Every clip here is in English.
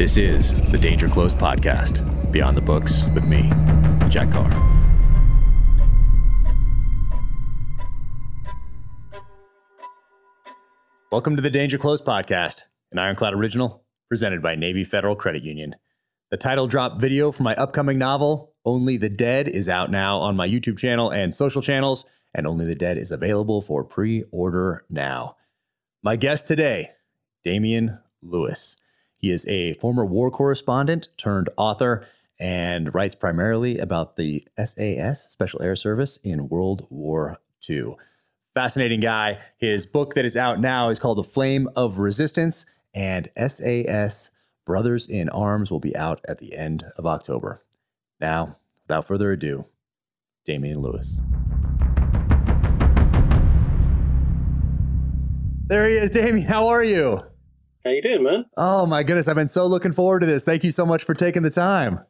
This is the Danger Close podcast, Beyond the Books with me, Jack Carr. Welcome to the Danger Close podcast, an Ironclad original presented by Navy Federal Credit Union. The title drop video for my upcoming novel, Only the Dead, is out now on my YouTube channel and social channels, and Only the Dead is available for pre order now. My guest today, Damian Lewis. He is a former war correspondent turned author and writes primarily about the SAS, Special Air Service, in World War II. Fascinating guy. His book that is out now is called The Flame of Resistance, and SAS Brothers in Arms will be out at the end of October. Now, without further ado, Damian Lewis. There he is, Damian. How are you? How you doing, man? Oh my goodness, I've been so looking forward to this. Thank you so much for taking the time.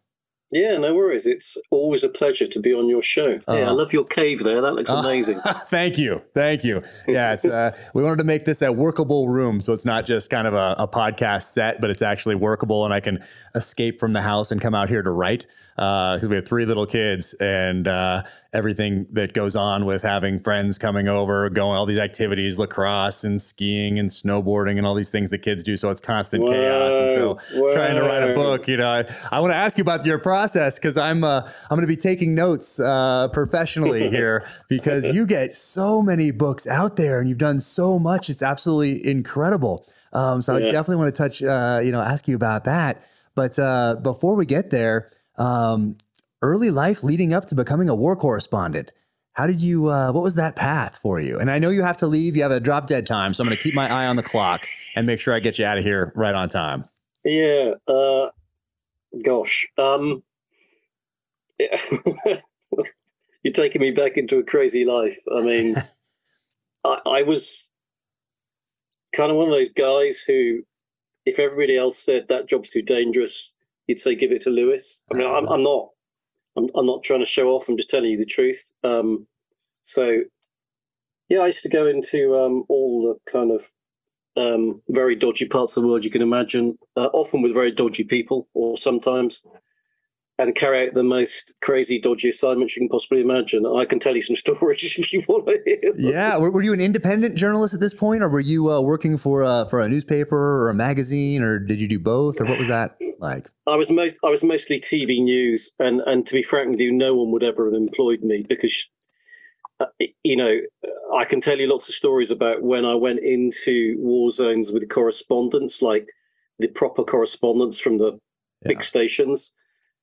Yeah, no worries. It's always a pleasure to be on your show. Uh, yeah, I love your cave there. That looks amazing. Uh, thank you, thank you. Yeah, it's uh, we wanted to make this a workable room, so it's not just kind of a, a podcast set, but it's actually workable, and I can escape from the house and come out here to write because uh, we have three little kids and uh, everything that goes on with having friends coming over, going all these activities, lacrosse and skiing and snowboarding and all these things that kids do. So it's constant whoa, chaos. And so whoa. trying to write a book, you know, I, I want to ask you about your process because I'm uh, I'm going to be taking notes uh, professionally here because you get so many books out there and you've done so much. It's absolutely incredible. Um, so yeah. I definitely want to touch, uh, you know, ask you about that. But uh, before we get there, um, early life leading up to becoming a war correspondent. How did you? Uh, what was that path for you? And I know you have to leave. You have a drop dead time, so I'm going to keep my eye on the clock and make sure I get you out of here right on time. Yeah. Uh, gosh. Um, yeah. You're taking me back into a crazy life. I mean, I, I was kind of one of those guys who, if everybody else said that job's too dangerous, you'd say give it to Lewis. I mean, I'm, I'm not, I'm, I'm, not trying to show off. I'm just telling you the truth. Um, so, yeah, I used to go into um, all the kind of um, very dodgy parts of the world you can imagine, uh, often with very dodgy people, or sometimes and carry out the most crazy, dodgy assignments you can possibly imagine. I can tell you some stories if you want to hear. Them. Yeah, were, were, you an independent journalist at this point, or were you uh, working for a, for a newspaper or a magazine, or did you do both, or what was that like? I was most I was mostly TV news, and and to be frank with you, no one would ever have employed me because. Uh, you know, I can tell you lots of stories about when I went into war zones with correspondence, like the proper correspondence from the yeah. big stations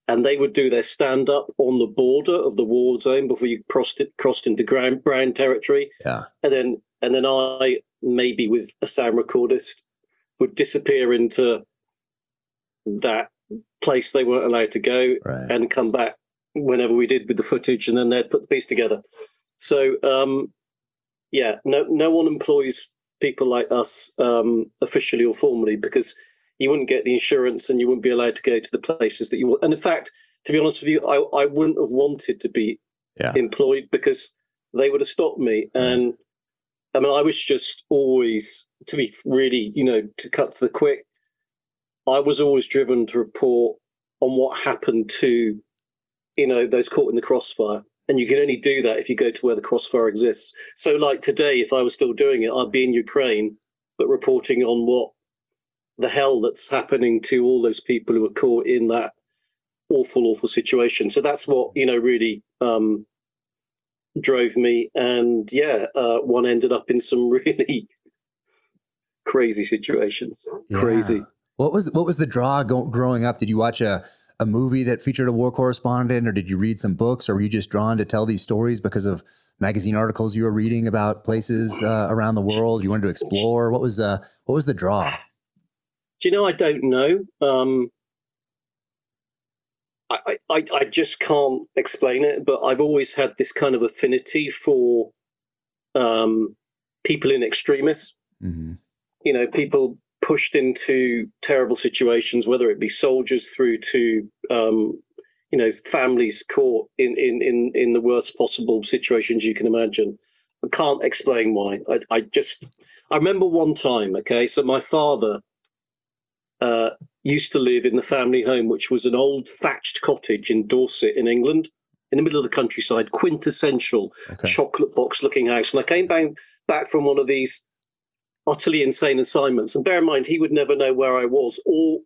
and they would do their stand up on the border of the war zone before you crossed it crossed into ground brown territory. Yeah. And then and then I maybe with a sound recordist would disappear into that place they weren't allowed to go right. and come back whenever we did with the footage and then they'd put the piece together. So um yeah, no no one employs people like us um officially or formally because you wouldn't get the insurance and you wouldn't be allowed to go to the places that you want. And in fact, to be honest with you, I, I wouldn't have wanted to be yeah. employed because they would have stopped me. Mm. And I mean, I was just always, to be really, you know, to cut to the quick, I was always driven to report on what happened to, you know, those caught in the crossfire. And you can only do that if you go to where the crossfire exists. So, like today, if I was still doing it, I'd be in Ukraine, but reporting on what the hell that's happening to all those people who are caught in that awful, awful situation. So that's what you know really um, drove me. And yeah, uh, one ended up in some really crazy situations. Yeah. Crazy. What was what was the draw go- growing up? Did you watch a a movie that featured a war correspondent, or did you read some books, or were you just drawn to tell these stories because of magazine articles you were reading about places uh, around the world you wanted to explore? What was uh, what was the draw? Do you know? I don't know. Um, I, I, I just can't explain it, but I've always had this kind of affinity for um, people in extremis. Mm-hmm. You know, people pushed into terrible situations, whether it be soldiers through to um, you know families caught in, in in in the worst possible situations you can imagine. I can't explain why. I, I just I remember one time. Okay, so my father uh, used to live in the family home, which was an old thatched cottage in Dorset in England, in the middle of the countryside, quintessential okay. chocolate box looking house. And I came back, back from one of these utterly insane assignments. And bear in mind, he would never know where I was, or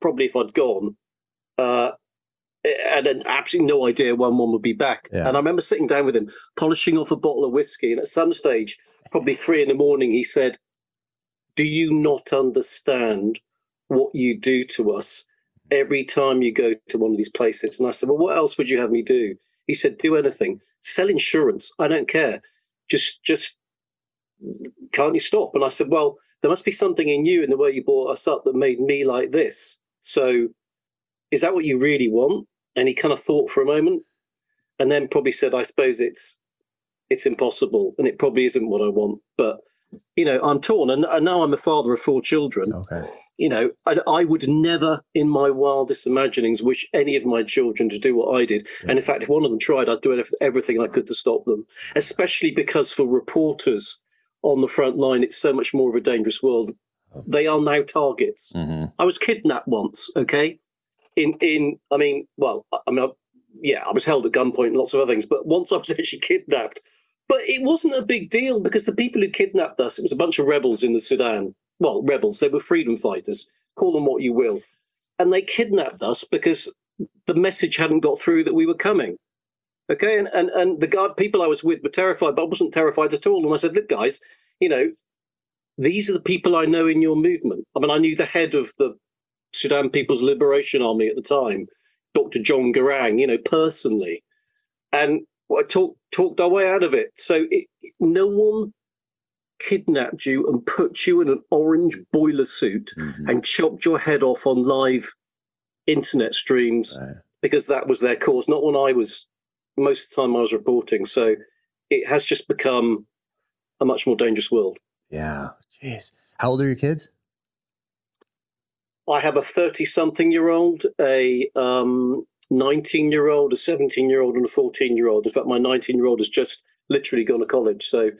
probably if I'd gone. Uh, and had absolutely no idea when one would be back. Yeah. And I remember sitting down with him, polishing off a bottle of whiskey. And at some stage, probably three in the morning, he said, Do you not understand what you do to us every time you go to one of these places? And I said, Well, what else would you have me do? He said, Do anything. Sell insurance. I don't care. Just, just can't you stop? And I said, Well, there must be something in you in the way you brought us up that made me like this. So is that what you really want? and he kind of thought for a moment and then probably said i suppose it's it's impossible and it probably isn't what i want but you know i'm torn and, and now i'm a father of four children. Okay. You know I, I, would never in my wildest imaginings wish any of my children to do what i did. Yeah. and in fact if one of them tried i'd do everything i could to stop them especially because for reporters on the front line it's so much more of a dangerous world. They are now targets. Mm-hmm. i was kidnapped once okay? In in I mean, well, I mean, I, yeah, I was held at gunpoint and lots of other things, but once I was actually kidnapped, but it wasn't a big deal because the people who kidnapped us, it was a bunch of rebels in the Sudan. Well, rebels, they were freedom fighters, call them what you will, and they kidnapped us because the message hadn't got through that we were coming. Okay, and and and the guard people I was with were terrified, but I wasn't terrified at all. And I said, look, guys, you know, these are the people I know in your movement. I mean, I knew the head of the Sudan People's Liberation Army at the time, Dr. John Garang, you know, personally, and I talked talked our way out of it. So it, no one kidnapped you and put you in an orange boiler suit mm-hmm. and chopped your head off on live internet streams right. because that was their cause, not when I was most of the time I was reporting. So it has just become a much more dangerous world. Yeah. Jeez. How old are your kids? I have a 30 something year old, a um, 19 year old, a 17 year old, and a 14 year old. In fact, my 19 year old has just literally gone to college. So,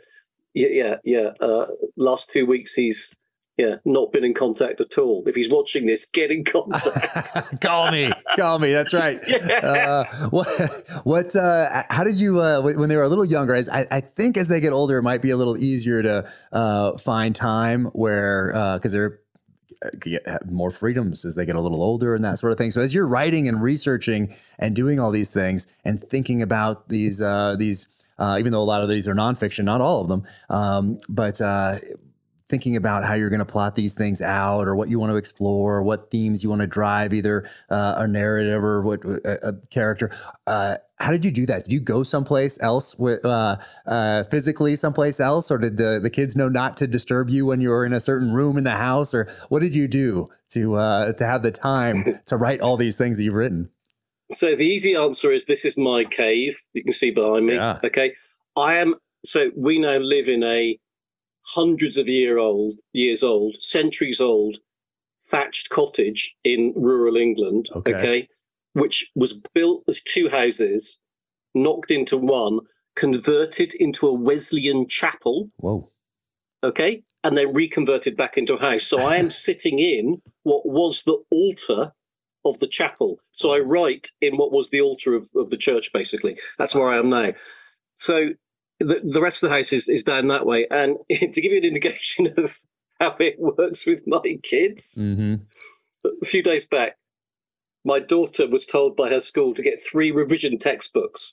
yeah, yeah, yeah. Uh, last two weeks, he's yeah not been in contact at all. If he's watching this, get in contact. call me, call me. That's right. Yeah. Uh, what? What? Uh, how did you uh, when they were a little younger? As I, I, think as they get older, it might be a little easier to uh, find time where because uh, they're get more freedoms as they get a little older and that sort of thing. So as you're writing and researching and doing all these things and thinking about these uh, these, uh, even though a lot of these are nonfiction, not all of them, um, but uh, thinking about how you're going to plot these things out or what you want to explore, what themes you want to drive, either uh, a narrative or what a, a character. Uh, how did you do that? Did you go someplace else with uh, uh, physically someplace else, or did the, the kids know not to disturb you when you were in a certain room in the house, or what did you do to uh, to have the time to write all these things that you've written? So the easy answer is this is my cave. You can see behind me. Yeah. Okay, I am. So we now live in a hundreds of year old years old, centuries old thatched cottage in rural England. Okay. okay which was built as two houses, knocked into one, converted into a Wesleyan chapel. Whoa. Okay. And then reconverted back into a house. So I am sitting in what was the altar of the chapel. So I write in what was the altar of, of the church, basically. That's where I am now. So the, the rest of the house is, is down that way. And to give you an indication of how it works with my kids, mm-hmm. a few days back, my daughter was told by her school to get three revision textbooks.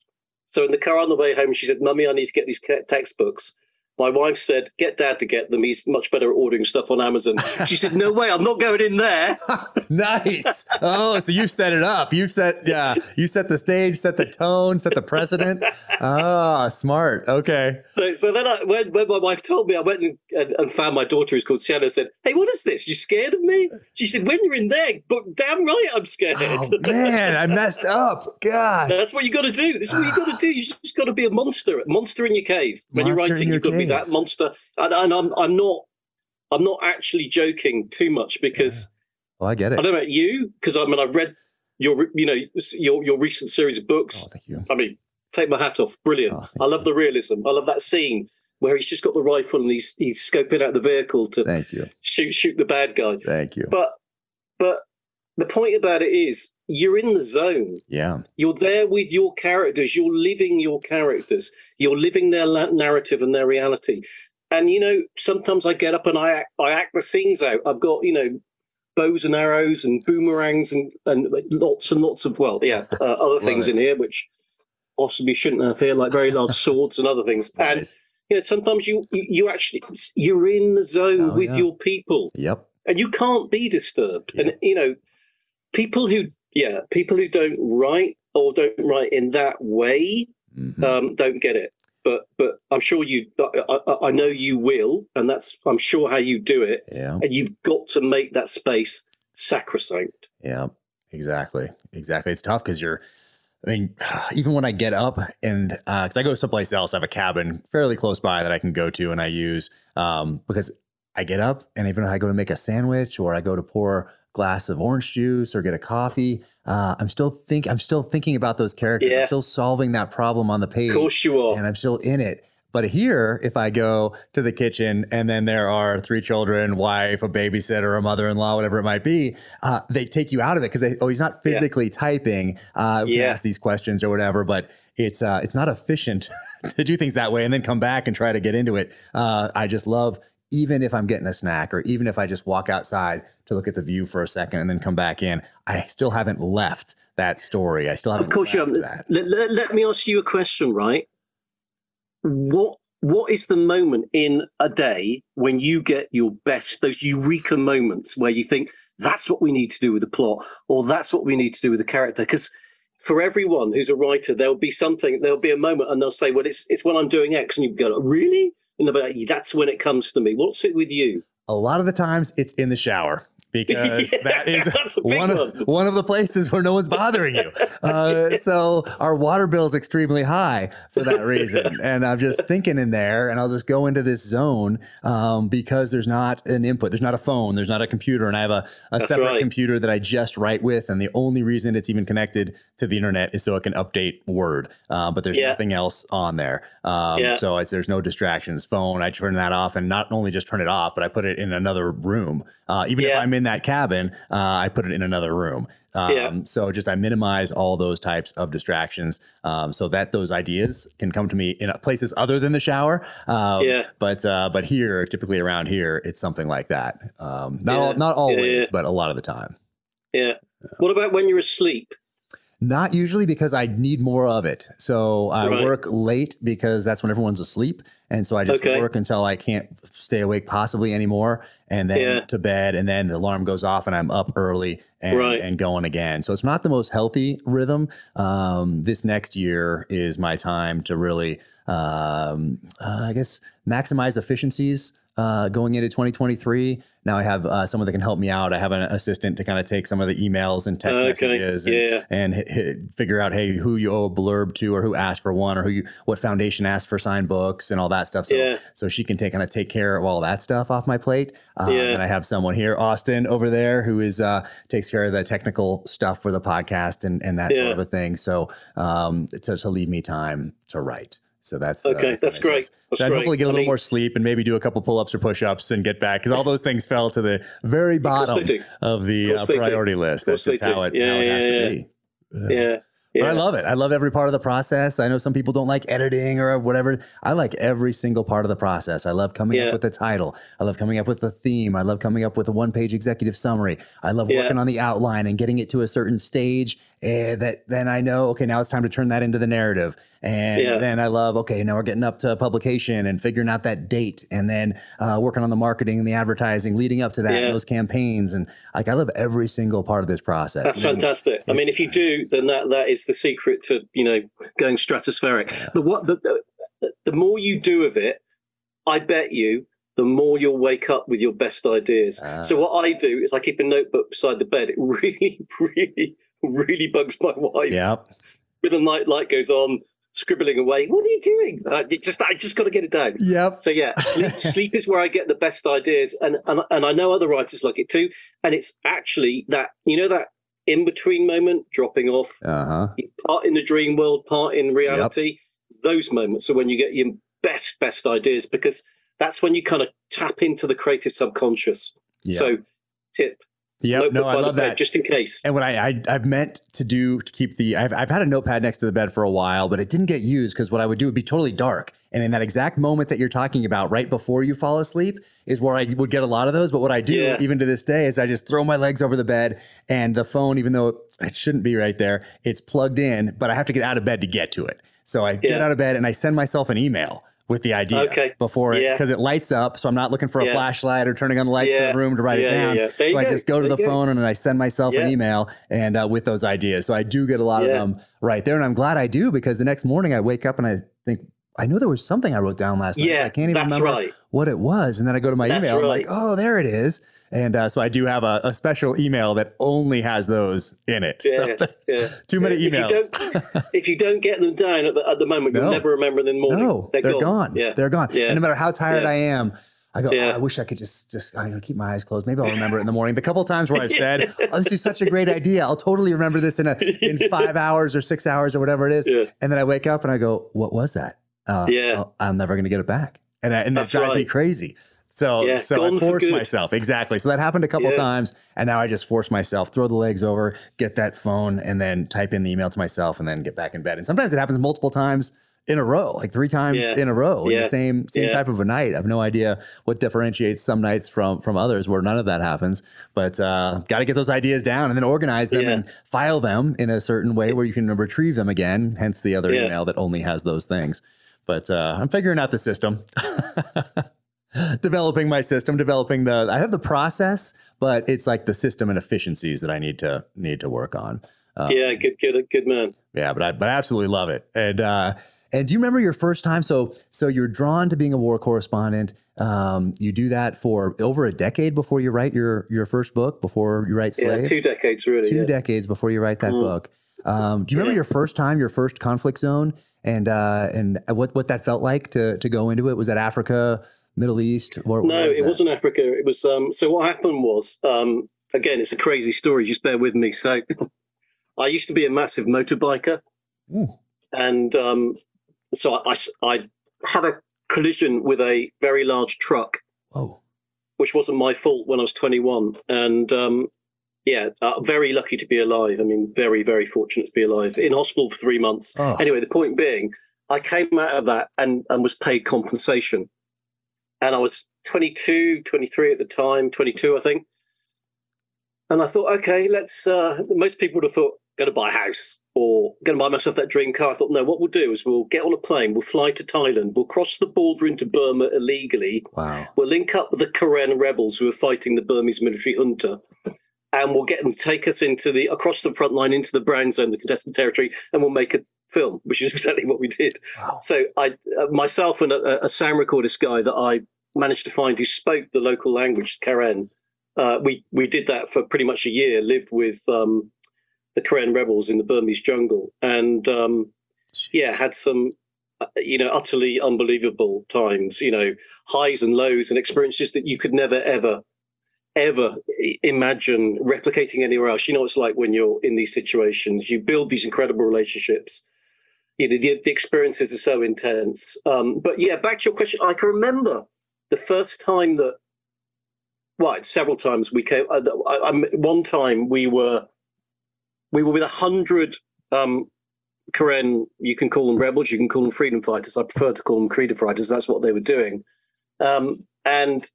So in the car on the way home, she said, Mummy, I need to get these textbooks. My wife said, "Get Dad to get them. He's much better at ordering stuff on Amazon." She said, "No way, I'm not going in there." nice. Oh, so you set it up. You set yeah. You set the stage, set the tone, set the precedent. Ah, oh, smart. Okay. So so then I, when when my wife told me, I went and, and, and found my daughter who's called Sienna. Said, "Hey, what is this? You scared of me?" She said, "When you're in there, but damn right, I'm scared." Oh, man, I messed up. God. That's what you got to do. This is what you got to do. You just got to be a monster, monster in your cave. When monster you're writing, you've got to be that monster. And, and, I'm I'm not I'm not actually joking too much because. Yeah. Well, I get it. I don't know about you because I mean I've read your you know your your recent series of books. Oh, thank you. I mean, take my hat off. Brilliant. Oh, I love you. the realism. I love that scene where he's just got the rifle and he's he's scoping out the vehicle to thank you shoot shoot the bad guy. Thank you. But but the point about it is you're in the zone. Yeah. You're there with your characters. You're living your characters. You're living their narrative and their reality. And you know, sometimes I get up and I act, I act the scenes out. I've got you know bows and arrows and boomerangs and and lots and lots of well, yeah, uh, other things in here which possibly shouldn't have here, like very large swords and other things. Nice. And you know, sometimes you you actually you're in the zone oh, with yeah. your people. Yep. And you can't be disturbed. And you know, people who yeah, people who don't write or don't write in that way mm-hmm. um, don't get it. But but I'm sure you. I, I, know you will, and that's I'm sure how you do it. Yeah. And you've got to make that space sacrosanct. Yeah. Exactly. Exactly. It's tough because you're. I mean, even when I get up and because uh, I go someplace else, I have a cabin fairly close by that I can go to and I use um, because I get up and even if I go to make a sandwich or I go to pour glass of orange juice or get a coffee. Uh, I'm still think I'm still thinking about those characters. Yeah. I'm still solving that problem on the page. Of course you are. And I'm still in it. But here, if I go to the kitchen and then there are three children, wife, a babysitter, a mother-in-law, whatever it might be, uh, they take you out of it because oh, he's not physically yeah. typing. Uh, yeah. ask these questions or whatever, but it's uh, it's not efficient to do things that way and then come back and try to get into it. Uh, I just love even if I'm getting a snack or even if I just walk outside to look at the view for a second and then come back in, I still haven't left that story. I still haven't. Of course, you haven't. Let, let, let, me ask you a question, right? What What is the moment in a day when you get your best, those eureka moments where you think that's what we need to do with the plot, or that's what we need to do with the character? Because for everyone who's a writer, there'll be something, there'll be a moment, and they'll say, "Well, it's it's when I'm doing X," and you go, "Really?" And they're like, that's when it comes to me. What's it with you? A lot of the times, it's in the shower because yeah, that is one of, one of the places where no one's bothering you. Uh, so our water bill is extremely high for that reason. and I'm just thinking in there, and I'll just go into this zone um, because there's not an input, there's not a phone, there's not a computer, and I have a, a separate right. computer that I just write with, and the only reason it's even connected to the internet is so it can update Word. Uh, but there's yeah. nothing else on there. Um, yeah. So there's no distractions. Phone, I turn that off, and not only just turn it off, but I put it in another room. Uh, even if I'm in that cabin, uh, I put it in another room. Um, yeah. So just I minimize all those types of distractions um, so that those ideas can come to me in places other than the shower. Um, yeah. But uh, but here, typically around here, it's something like that. Um, not yeah. all, not always, yeah, yeah. but a lot of the time. Yeah. What about when you're asleep? Not usually because I need more of it. So I right. work late because that's when everyone's asleep. And so I just okay. work until I can't stay awake possibly anymore and then yeah. to bed. And then the alarm goes off and I'm up early and, right. and going again. So it's not the most healthy rhythm. Um, this next year is my time to really, um, uh, I guess, maximize efficiencies uh, going into 2023. Now I have uh, someone that can help me out. I have an assistant to kind of take some of the emails and text okay. messages and, yeah. and hit, hit, figure out, hey, who you owe a blurb to, or who asked for one, or who you, what foundation asked for signed books and all that stuff. So, yeah. so she can take kind of take care of all that stuff off my plate. Um, yeah. And I have someone here, Austin, over there, who is uh, takes care of the technical stuff for the podcast and and that yeah. sort of a thing. So um, to, to leave me time to write. So that's the, okay. That's, that's great. That's so great. hopefully get a little I mean, more sleep and maybe do a couple pull ups or push ups and get back because all those things fell to the very bottom of the uh, priority list. That's just how it, yeah, how it has yeah, to be. Yeah. Yeah. But I love it. I love every part of the process. I know some people don't like editing or whatever. I like every single part of the process. I love coming yeah. up with the title. I love coming up with the theme. I love coming up with a one page executive summary. I love yeah. working on the outline and getting it to a certain stage eh, that then I know, okay, now it's time to turn that into the narrative. And yeah. then I love, okay, now we're getting up to publication and figuring out that date and then uh, working on the marketing and the advertising leading up to that, yeah. those campaigns. And like, I love every single part of this process. That's fantastic. I mean, if you do, then that, that is the secret to, you know, going stratospheric. Yeah. The, what, the, the, the more you do of it, I bet you the more you'll wake up with your best ideas. Ah. So what I do is I keep a notebook beside the bed. It really, really, really bugs my wife. Yeah. When the night light goes on, scribbling away. What are you doing? You just I just got to get it down. Yeah. So yeah, sleep, sleep, is where I get the best ideas, and, and and I know other writers like it too. And it's actually that you know that in between moment, dropping off, uh-huh. part in the dream world, part in reality. Yep. Those moments are when you get your best best ideas because that's when you kind of tap into the creative subconscious. Yep. So tip Yeah, no, I love that. just in case. And what I, I have meant to do to keep the I've I've had a notepad next to the bed for a while, but it didn't get used because what I would do would be totally dark. And in that exact moment that you're talking about, right before you fall asleep, is where I would get a lot of those. But what I do, yeah. even to this day, is I just throw my legs over the bed and the phone, even though it shouldn't be right there, it's plugged in, but I have to get out of bed to get to it. So I yeah. get out of bed and I send myself an email with the idea okay. before it because yeah. it lights up. So I'm not looking for a yeah. flashlight or turning on the lights yeah. in the room to write it down. So I go. just go to there the phone and I send myself an email and uh, with those ideas. So I do get a lot of them right there, and I'm glad I do because the next morning I wake up and I think. I know there was something I wrote down last night. Yeah, I can't even remember right. what it was. And then I go to my that's email. Right. I'm like, oh, there it is. And uh, so I do have a, a, special email that only has those in it. Yeah, so, yeah. too many emails. If you don't, if you don't get them down at the, at the moment, no. you'll never remember them in the morning. No, they're, they're gone. gone. Yeah. They're gone. Yeah. And no matter how tired. I am, I go, yeah. oh, I wish I could just just I keep my eyes closed. Maybe I'll remember it in the morning. The couple times where I've said, "Oh, this is such a great idea. I'll totally remember this in a in five hours or six hours or whatever it is." Yeah. And then I wake up and I go, "What was that?" Uh, yeah, I'm never going to get it back, and, I, and that drives right. me crazy. So, yeah, so I forced myself exactly. So that happened a couple yeah. times, and now I just force myself, throw the legs over, get that phone, and then type in the email to myself, and then get back in bed. And sometimes it happens multiple times in a row, like three times yeah. in a row, in the same same type of a night. I have no idea what differentiates some nights from from others where none of that happens. But uh, got to get those ideas down and then organize them and file them in a certain way where you can retrieve them again. Hence the other email that only has those things. But uh, I'm figuring out the system. developing my system, developing the I have the process, but it's like the system and efficiencies that I need to need to work on. Um, yeah, good, good, good man. Yeah, but I but I absolutely love it. And uh, and do you remember your first time? So so you're drawn to being a war correspondent. Um, you do that for over a decade before you write your your first book. Before you write Slave. Yeah, two decades really. Two yeah. decades before you write that mm. book. Um, do you remember yeah. your first time, your first conflict zone, and uh, and what what that felt like to to go into it? Was that Africa? Middle East? Where, no, was it wasn't Africa. It was um, so. What happened was um, again, it's a crazy story. Just bear with me. So, I used to be a massive motorbiker, Ooh. and um, so I, I, I had a collision with a very large truck. Oh. Which wasn't my fault when I was 21, and um, yeah, uh, very lucky to be alive. I mean, very, very fortunate to be alive. In hospital for three months. Oh. Anyway, the point being, I came out of that and, and was paid compensation and I was 22, 23 at the time, 22, I think. And I thought, okay, let's. Uh, most people would have thought, going to buy a house or going to buy myself that dream car. I thought, no, what we'll do is we'll get on a plane, we'll fly to Thailand, we'll cross the border into Burma illegally. Wow. We'll link up with the Karen rebels who are fighting the Burmese military junta. And we'll get them to take us into the across the front line into the brown zone, the contested territory, and we'll make a film, which is exactly what we did. Wow. So I, uh, myself and a, a, sound recordist guy that I managed to find who spoke the local language, Karen. Uh, we we did that for pretty much a year. Lived with um, the Karen rebels in the Burmese jungle, and um, yeah, had some uh, you know utterly unbelievable times. You know, highs and lows and experiences that you could never ever ever imagine replicating anywhere else. You know, it's like when you're in these situations, you build these incredible relationships. You know, the, the experiences are so intense. Um, but yeah, back to your question, I can remember the first time that, well, several times we came. Uh, I, I, one time we were, we were with a hundred um, Karen. You can call them rebels. You can call them freedom fighters. I prefer to call them freedom fighters. That's what they were doing. Um, and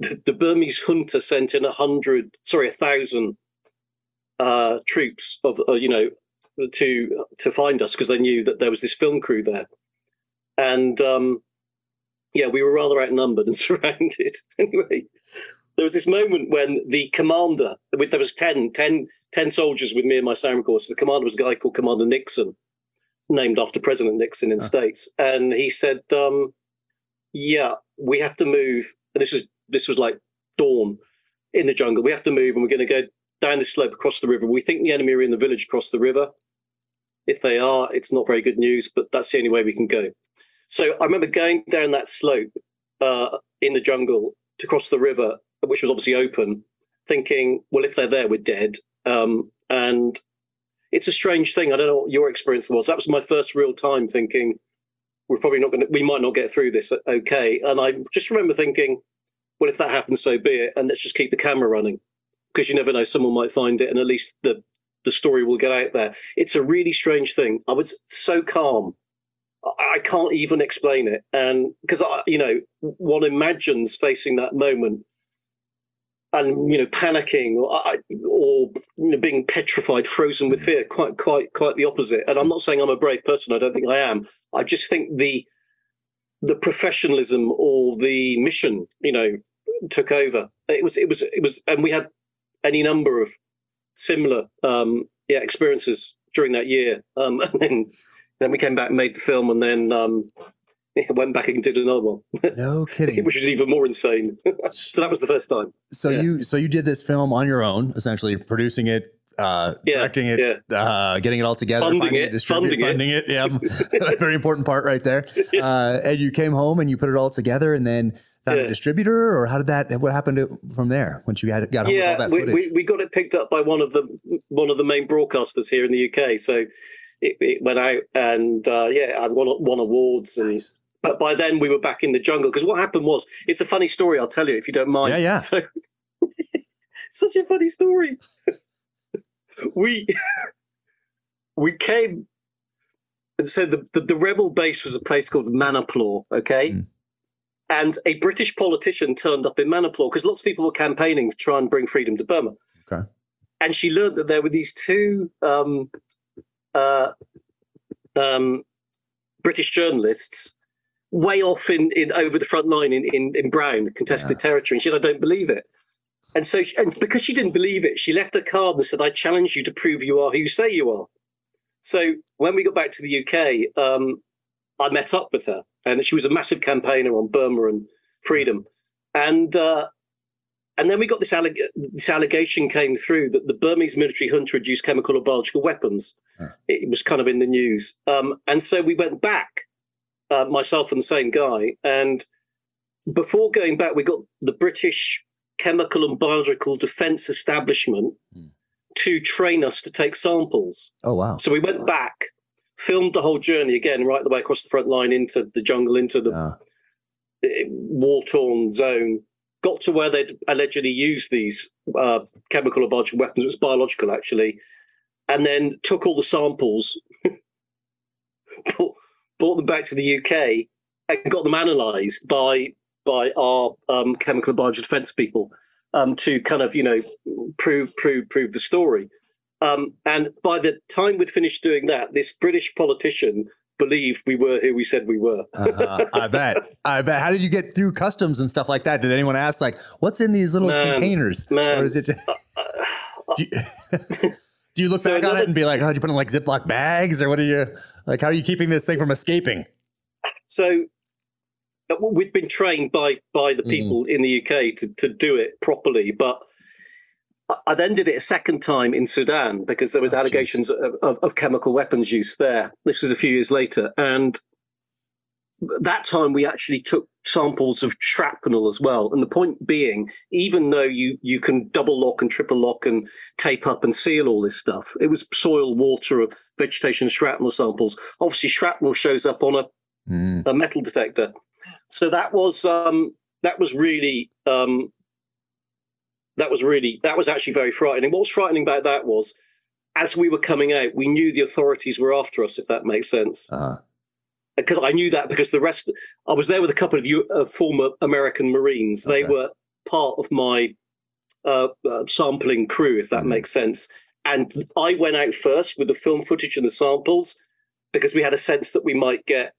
the Burmese junta sent in a hundred, sorry, a thousand uh, troops of, uh, you know, to to find us because they knew that there was this film crew there, and um, yeah, we were rather outnumbered and surrounded. anyway, there was this moment when the commander, there was 10, 10, 10 soldiers with me and my sound course. The commander was a guy called Commander Nixon, named after President Nixon in the oh. States. And he said, um, yeah, we have to move. And this was this was like dawn in the jungle. We have to move and we're going to go down the slope across the river. We think the enemy are in the village across the river. If they are, it's not very good news, but that's the only way we can go. So I remember going down that slope uh, in the jungle to cross the river, which was obviously open, thinking, well, if they're there, we're dead. Um, and it's a strange thing. I don't know what your experience was. That was my first real time thinking, we're probably not going to, we might not get through this okay. And I just remember thinking, well, if that happens, so be it. And let's just keep the camera running. because you never know, someone might find it, and at least the the story will get out there. It's a really strange thing. I was so calm. I can't even explain it, and because I, you know, one imagines facing that moment and you know panicking or or you know, being petrified frozen with fear quite quite quite the opposite and i'm not saying i'm a brave person i don't think i am i just think the the professionalism or the mission you know took over it was it was it was and we had any number of similar um yeah experiences during that year um and then then we came back and made the film and then um went back and did another one. No kidding. Which was even more insane. so that was the first time. So yeah. you so you did this film on your own, essentially producing it, uh, yeah, directing it, yeah. uh, getting it all together, funding it, it funding, funding it. it. Yeah, very important part right there. Uh, and you came home and you put it all together, and then found yeah. a distributor, or how did that? What happened to, from there once you got got yeah, all that footage? We, we, we got it picked up by one of the one of the main broadcasters here in the UK. So it, it went out, and uh, yeah, I won won awards and. Nice but by then we were back in the jungle because what happened was it's a funny story. I'll tell you if you don't mind. Yeah, yeah. So, such a funny story. we we came and so the, the, the rebel base was a place called Manerplaw, okay? Mm. And a British politician turned up in Manerplaw because lots of people were campaigning to try and bring freedom to Burma. Okay. And she learned that there were these two um, uh, um, British journalists way off in, in over the front line in, in, in Brown, contested yeah. territory. And she said, I don't believe it. And so, she, and because she didn't believe it, she left a card and said, I challenge you to prove you are who you say you are. So when we got back to the UK, um, I met up with her, and she was a massive campaigner on Burma and freedom. And uh, and then we got this, alleg- this allegation came through that the Burmese military junta had used chemical or biological weapons. It was kind of in the news. Um, and so we went back uh, myself and the same guy. And before going back, we got the British Chemical and Biological Defence Establishment mm. to train us to take samples. Oh, wow. So we went back, filmed the whole journey again, right the way across the front line into the jungle, into the ah. war torn zone. Got to where they'd allegedly used these uh, chemical or biological weapons. It was biological, actually. And then took all the samples, brought them back to the UK and got them analysed by by our um, chemical and biological defence people um, to kind of you know prove prove prove the story. Um, and by the time we'd finished doing that, this British politician believed we were who we said we were. uh, I bet. I bet. How did you get through customs and stuff like that? Did anyone ask like, "What's in these little man, containers?" Man, or is it? Just... do, you, do you look so back another... on it and be like, "Oh, did you put in like Ziploc bags, or what are you?" Like, how are you keeping this thing from escaping? So uh, we'd been trained by by the mm. people mm. in the UK to to do it properly, but I then did it a second time in Sudan because there was oh, allegations of, of, of, chemical weapons use there. This was a few years later, and that time we actually took samples of shrapnel as well. And the point being, even though you you can double lock and triple lock and tape up and seal all this stuff, it was soil, water, vegetation, shrapnel samples. Obviously, shrapnel shows up on a mm. a metal detector. So that was um, that was really um, that was really that was actually very frightening. What was frightening about that was, as we were coming out, we knew the authorities were after us. If that makes sense. Uh-huh because I knew that because the rest, I was there with a couple of you, uh, former American Marines. They were part of my uh, uh, sampling crew, if that mm. makes sense. And I went out first with the film footage and the samples because we had a sense that we might get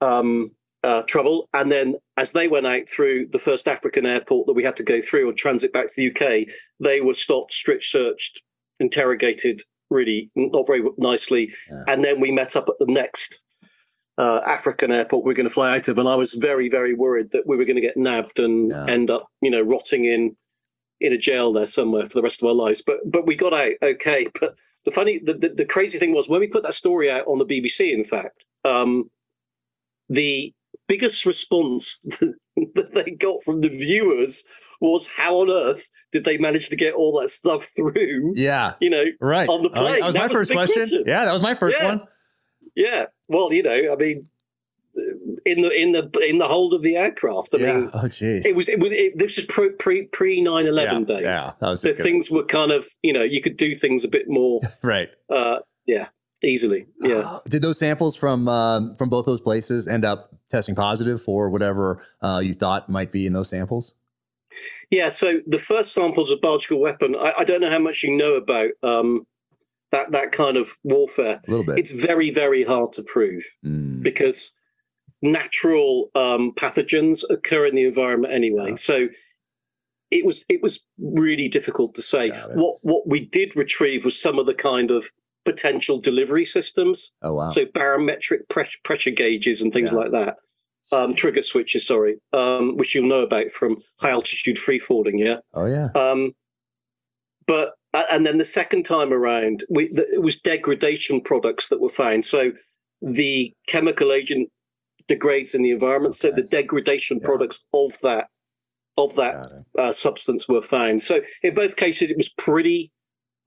um, uh, trouble. And then as they went out through the first African airport that we had to go through or transit back to the UK, they were stopped, strict searched, interrogated really not very nicely. Yeah. And then we met up at the next uh, African airport we are going to fly out of, and I was very, very worried that we were going to get nabbed and yeah. end up, you know, rotting in in a jail there somewhere for the rest of our lives. But but we got out okay. But the funny, the, the, the crazy thing was when we put that story out on the BBC. In fact, um, the biggest response that they got from the viewers was how on earth did they manage to get all that stuff through? Yeah, you know, right on the plane. that was that my was first question. question. Yeah, that was my first yeah. one. Yeah, well, you know, I mean, in the in the in the hold of the aircraft. I yeah. mean, oh jeez, it was it was it, this is pre pre pre nine eleven days. Yeah, that was the things were kind of you know you could do things a bit more right. Uh, yeah, easily. Yeah. Did those samples from um, from both those places end up testing positive for whatever uh, you thought might be in those samples? Yeah. So the first samples of biological weapon, I, I don't know how much you know about um, that that kind of warfare. A little bit. It's very very hard to prove mm. because natural um, pathogens occur in the environment anyway. Yeah. So it was it was really difficult to say. What what we did retrieve was some of the kind of potential delivery systems. Oh wow! So barometric pressure, pressure gauges and things Yeah. like that. Um, trigger switches, sorry, um, which you'll know about from high altitude free falling. Yeah. oh yeah. Um, but and then the second time around, we, the, it was degradation products that were found. So the chemical agent degrades in the environment. So the degradation Yeah. products of that of that uh, substance were found. So in both cases, it was pretty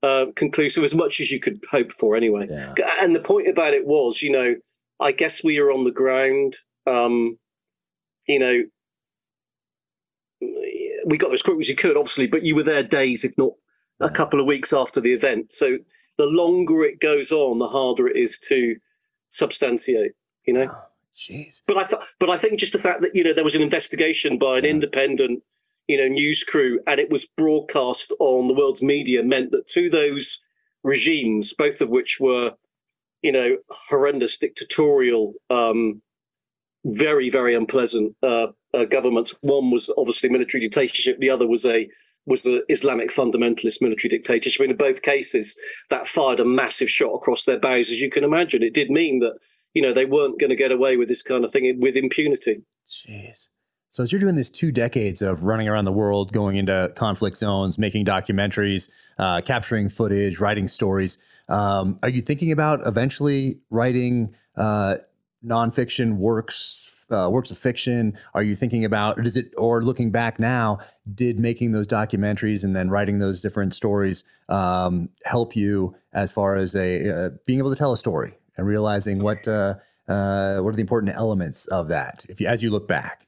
uh, conclusive, as much as you could hope for, anyway. Yeah. And the point about it was, you know, I guess we were on the ground. Um, you know, we got as quick as you could, obviously, but you were there days, if not a couple of weeks after the event. So the longer it goes on, the harder it is to substantiate. You know, Oh, Jeez. but I th- but I think just the fact that you know there was an investigation by an Yeah. independent you know news crew and it was broadcast on the world's media meant that to those regimes, both of which were you know horrendous dictatorial, um, very very unpleasant uh, uh, governments. One was obviously military dictatorship. The other was a was the Islamic fundamentalist military dictatorship. In both cases, that fired a massive shot across their bows, as you can imagine. It did mean that you know they weren't going to get away with this kind of thing with impunity. Jeez. So as you're doing this two decades of running around the world, going into conflict zones, making documentaries, uh, capturing footage, writing stories, um, are you thinking about eventually writing uh, nonfiction works, uh, works of fiction? Are you thinking about, or does it, or looking back now, did making those documentaries and then writing those different stories um, help you as far as a uh, being able to tell a story and realizing what uh, uh, what are the important elements of that? If you, as you look back.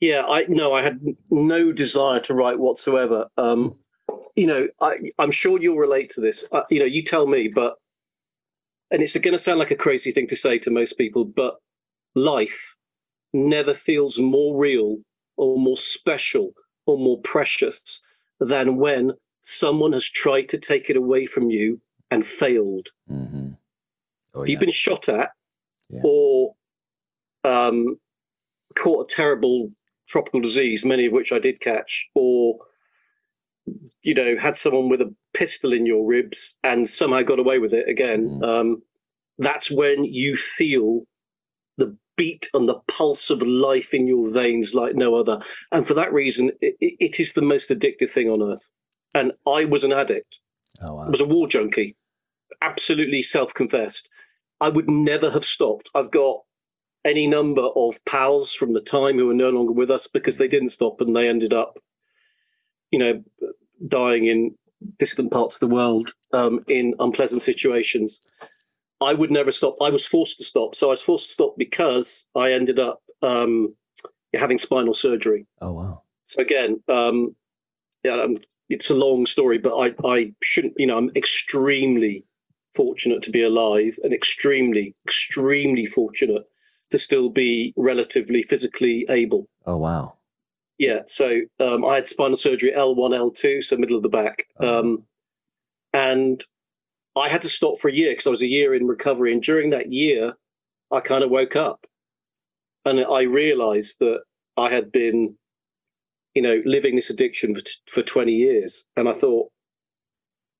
Yeah, I no, I had no desire to write whatsoever. Um, you know, I, I'm sure you'll relate to this. Uh, you know, you tell me, but and it's going to sound like a crazy thing to say to most people, but life never feels more real or more special or more precious than when someone has tried to take it away from you and failed. Mm-hmm. Oh, you've been shot at Yeah. or um, caught a terrible tropical disease, many of which I did catch, or you know had someone with a pistol in your ribs and somehow got away with it again. Mm. Um, that's when you feel the beat and the pulse of life in your veins like no other. And for that reason, it, it is the most addictive thing on earth. And I was an addict. Oh wow. I was a war junkie, absolutely self confessed. I would never have stopped. I've got any number of pals from the time who are no longer with us because they didn't stop and they ended up, you know, dying in distant parts of the world um, in unpleasant situations. I would never stop. I was forced to stop. So I was forced to stop because I ended up um, having spinal surgery. Oh wow. So again, um, yeah, it's a long story, but I, I shouldn't, you know, I'm extremely fortunate to be alive and extremely, extremely fortunate to still be relatively physically able. Oh wow. Yeah. So um, I had spinal surgery L1, L2, so middle of the back. Oh. Um, and I had to stop for a year because I was a year in recovery. And during that year, I kind of woke up and I realized that I had been, you know, living this addiction for, for 20 years. And I thought,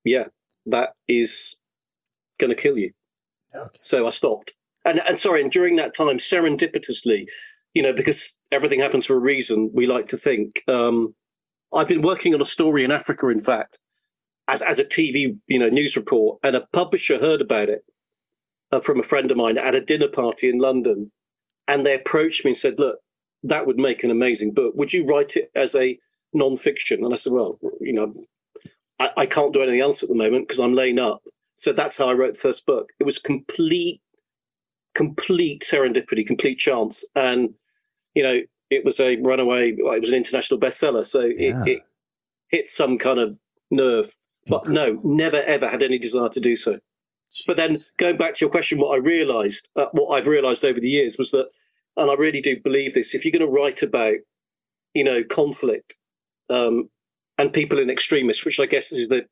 yeah, that is going to kill you. Okay. So I stopped. And, and sorry, and during that time, serendipitously, you know, because everything happens for a reason, we like to think. Um, I've been working on a story in Africa, in fact, as, as a TV, you know, news report, and a publisher heard about it uh, from a friend of mine at a dinner party in London, and they approached me and said, "Look, that would make an amazing book. Would you write it as a non-fiction?" And I said, "Well, you know, I, I can't do anything else at the moment because I'm laying up." So that's how I wrote the first book. It was complete, complete serendipity, complete chance, and you know it was a runaway. Well, it was an international bestseller, so yeah. it, it hit some kind of nerve. But no, never ever had any desire to do so. Jeez. But then going back to your question, what I realised, uh, what I've realised over the years was that, and I really do believe this: if you're going to write about, you know, conflict um, and people in extremists, which I guess is the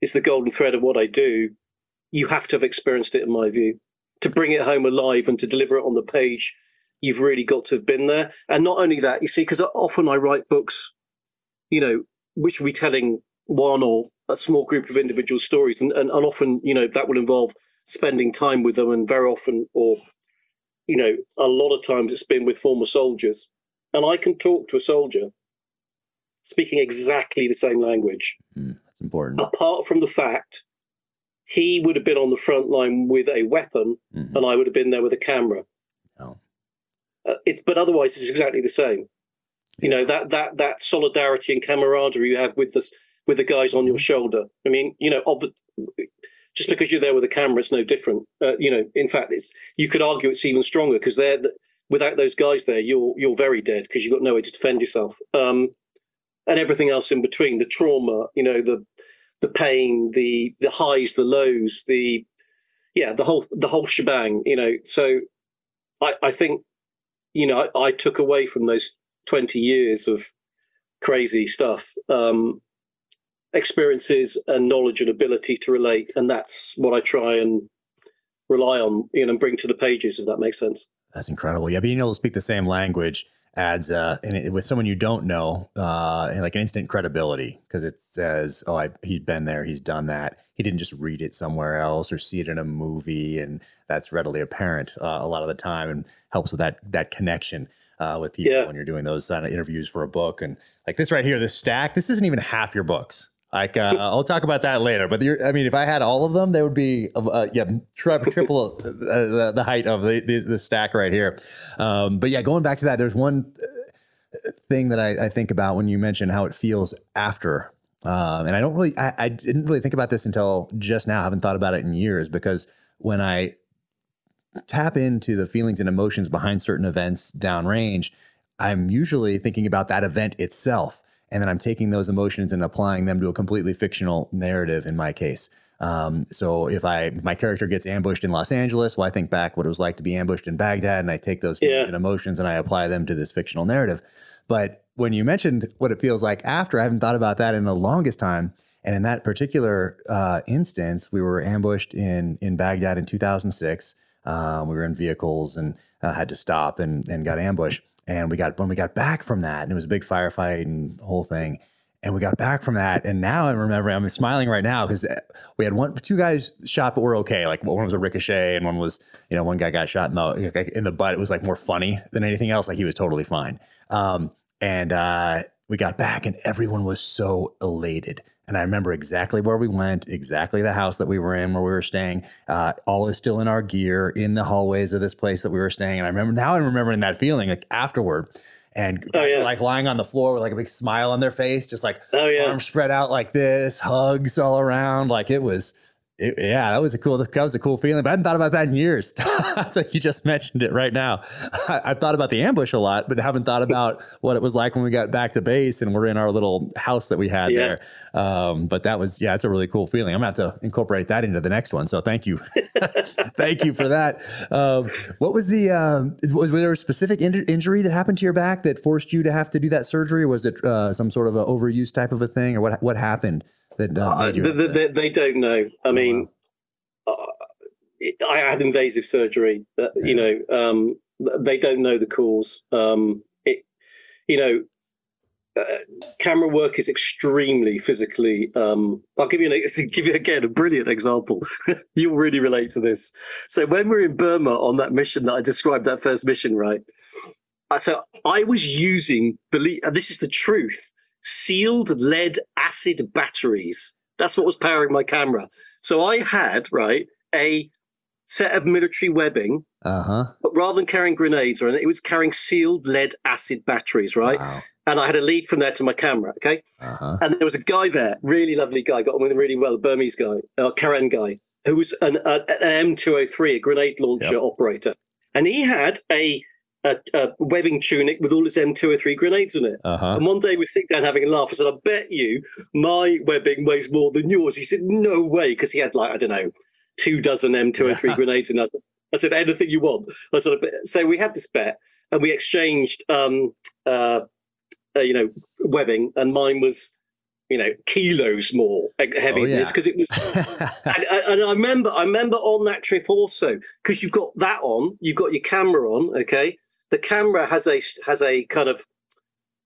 is the golden thread of what I do, you have to have experienced it, in my view, to bring it home alive and to deliver it on the page. You've really got to have been there, and not only that, you see, because often I write books, you know, which will be telling one or a small group of individual stories, and, and, and often, you know, that will involve spending time with them, and very often, or you know, a lot of times it's been with former soldiers, and I can talk to a soldier speaking exactly the same language. Mm, that's important. Apart from the fact he would have been on the front line with a weapon, mm-hmm. and I would have been there with a camera. Oh. Uh, it's but otherwise it's exactly the same. Yeah. You know that that that solidarity and camaraderie you have with the with the guys on your mm-hmm. shoulder. I mean, you know, ob- just because you're there with a camera, it's no different. Uh, you know, in fact, it's you could argue it's even stronger because they're without those guys there, you're you're very dead because you've got no way to defend yourself. Um, and everything else in between, the trauma, you know, the the pain, the the highs, the lows, the yeah, the whole the whole shebang. You know, so I I think you know I, I took away from those twenty years of crazy stuff. Um, experiences and knowledge and ability to relate and that's what i try and rely on you know and bring to the pages if that makes sense that's incredible yeah being able to speak the same language adds uh and it, with someone you don't know uh like an instant credibility because it says oh I, he's been there he's done that he didn't just read it somewhere else or see it in a movie and that's readily apparent uh, a lot of the time and helps with that that connection uh, with people yeah. when you're doing those of interviews for a book and like this right here this stack this isn't even half your books like uh, I'll talk about that later, but I mean, if I had all of them, they would be uh, yeah tri- triple uh, the, the, height of the, the, the stack right here. Um, but yeah, going back to that, there's one uh, thing that I, I, think about when you mention how it feels after, um, and I don't really, I, I, didn't really think about this until just now. I haven't thought about it in years because when I tap into the feelings and emotions behind certain events downrange, I'm usually thinking about that event itself and then I'm taking those emotions and applying them to a completely fictional narrative in my case. Um, so if I if my character gets ambushed in Los Angeles, well, I think back what it was like to be ambushed in Baghdad, and I take those yeah. and emotions and I apply them to this fictional narrative. But when you mentioned what it feels like after, I haven't thought about that in the longest time. And in that particular uh, instance, we were ambushed in in Baghdad in 2006. Um, we were in vehicles and uh, had to stop and and got ambushed. And we got when we got back from that, and it was a big firefight and whole thing. And we got back from that, and now I'm remembering. I'm smiling right now because uh, we had one, two guys shot, but we're okay. Like one was a ricochet, and one was, you know, one guy got shot in the in the butt. It was like more funny than anything else. Like he was totally fine. Um, and uh, we got back, and everyone was so elated. And I remember exactly where we went, exactly the house that we were in, where we were staying. Uh, all is still in our gear in the hallways of this place that we were staying. And I remember now I'm remembering that feeling like afterward. And oh, yeah. like lying on the floor with like a big smile on their face, just like oh, yeah. arms spread out like this, hugs all around. Like it was it, yeah, that was a cool. That was a cool feeling. But I hadn't thought about that in years. so you just mentioned it right now. I, have thought about the ambush a lot, but haven't thought about what it was like when we got back to base and we're in our little house that we had yeah. there. Um, but that was yeah, it's a really cool feeling. I'm gonna have to incorporate that into the next one. So thank you, thank you for that. Um, what was the um, was, was there a specific in- injury that happened to your back that forced you to have to do that surgery? Or was it uh, some sort of an overuse type of a thing, or what what happened? That uh, uh, they, they, they, don't know. I oh, mean, wow. uh, I had invasive surgery. That, yeah. You know, um, they don't know the cause. Um, it, you know, uh, camera work is extremely physically. Um, I'll give you an, give you again a brilliant example. You'll really relate to this. So when we are in Burma on that mission that I described, that first mission, right? So I was using believe, and this is the truth sealed lead acid batteries. That's what was powering my camera. So I had, right, a set of military webbing, uh-huh. but rather than carrying grenades or anything, it was carrying sealed lead acid batteries, right? Wow. And I had a lead from there to my camera, okay? Uh-huh. And there was a guy there, really lovely guy, got on with him really well, a Burmese guy, a Karen guy, who was an, an M203, a grenade launcher yep. operator. and he had a a, a, webbing tunic with all his M203 grenades in it. Uh-huh. And one day we sit down having a laugh. I said, I bet you my webbing weighs more than yours. He said, No way, because he had like, I don't know, two dozen M203 yeah. grenades in us. I said, anything you want. I said, so we had this bet and we exchanged, um, uh, uh, you know, webbing, and mine was, you know, kilos more heavy oh, yeah. because it was. and, and, I remember, I remember on that trip also because you've got that on, you've got your camera on. Okay, the camera has a has a kind of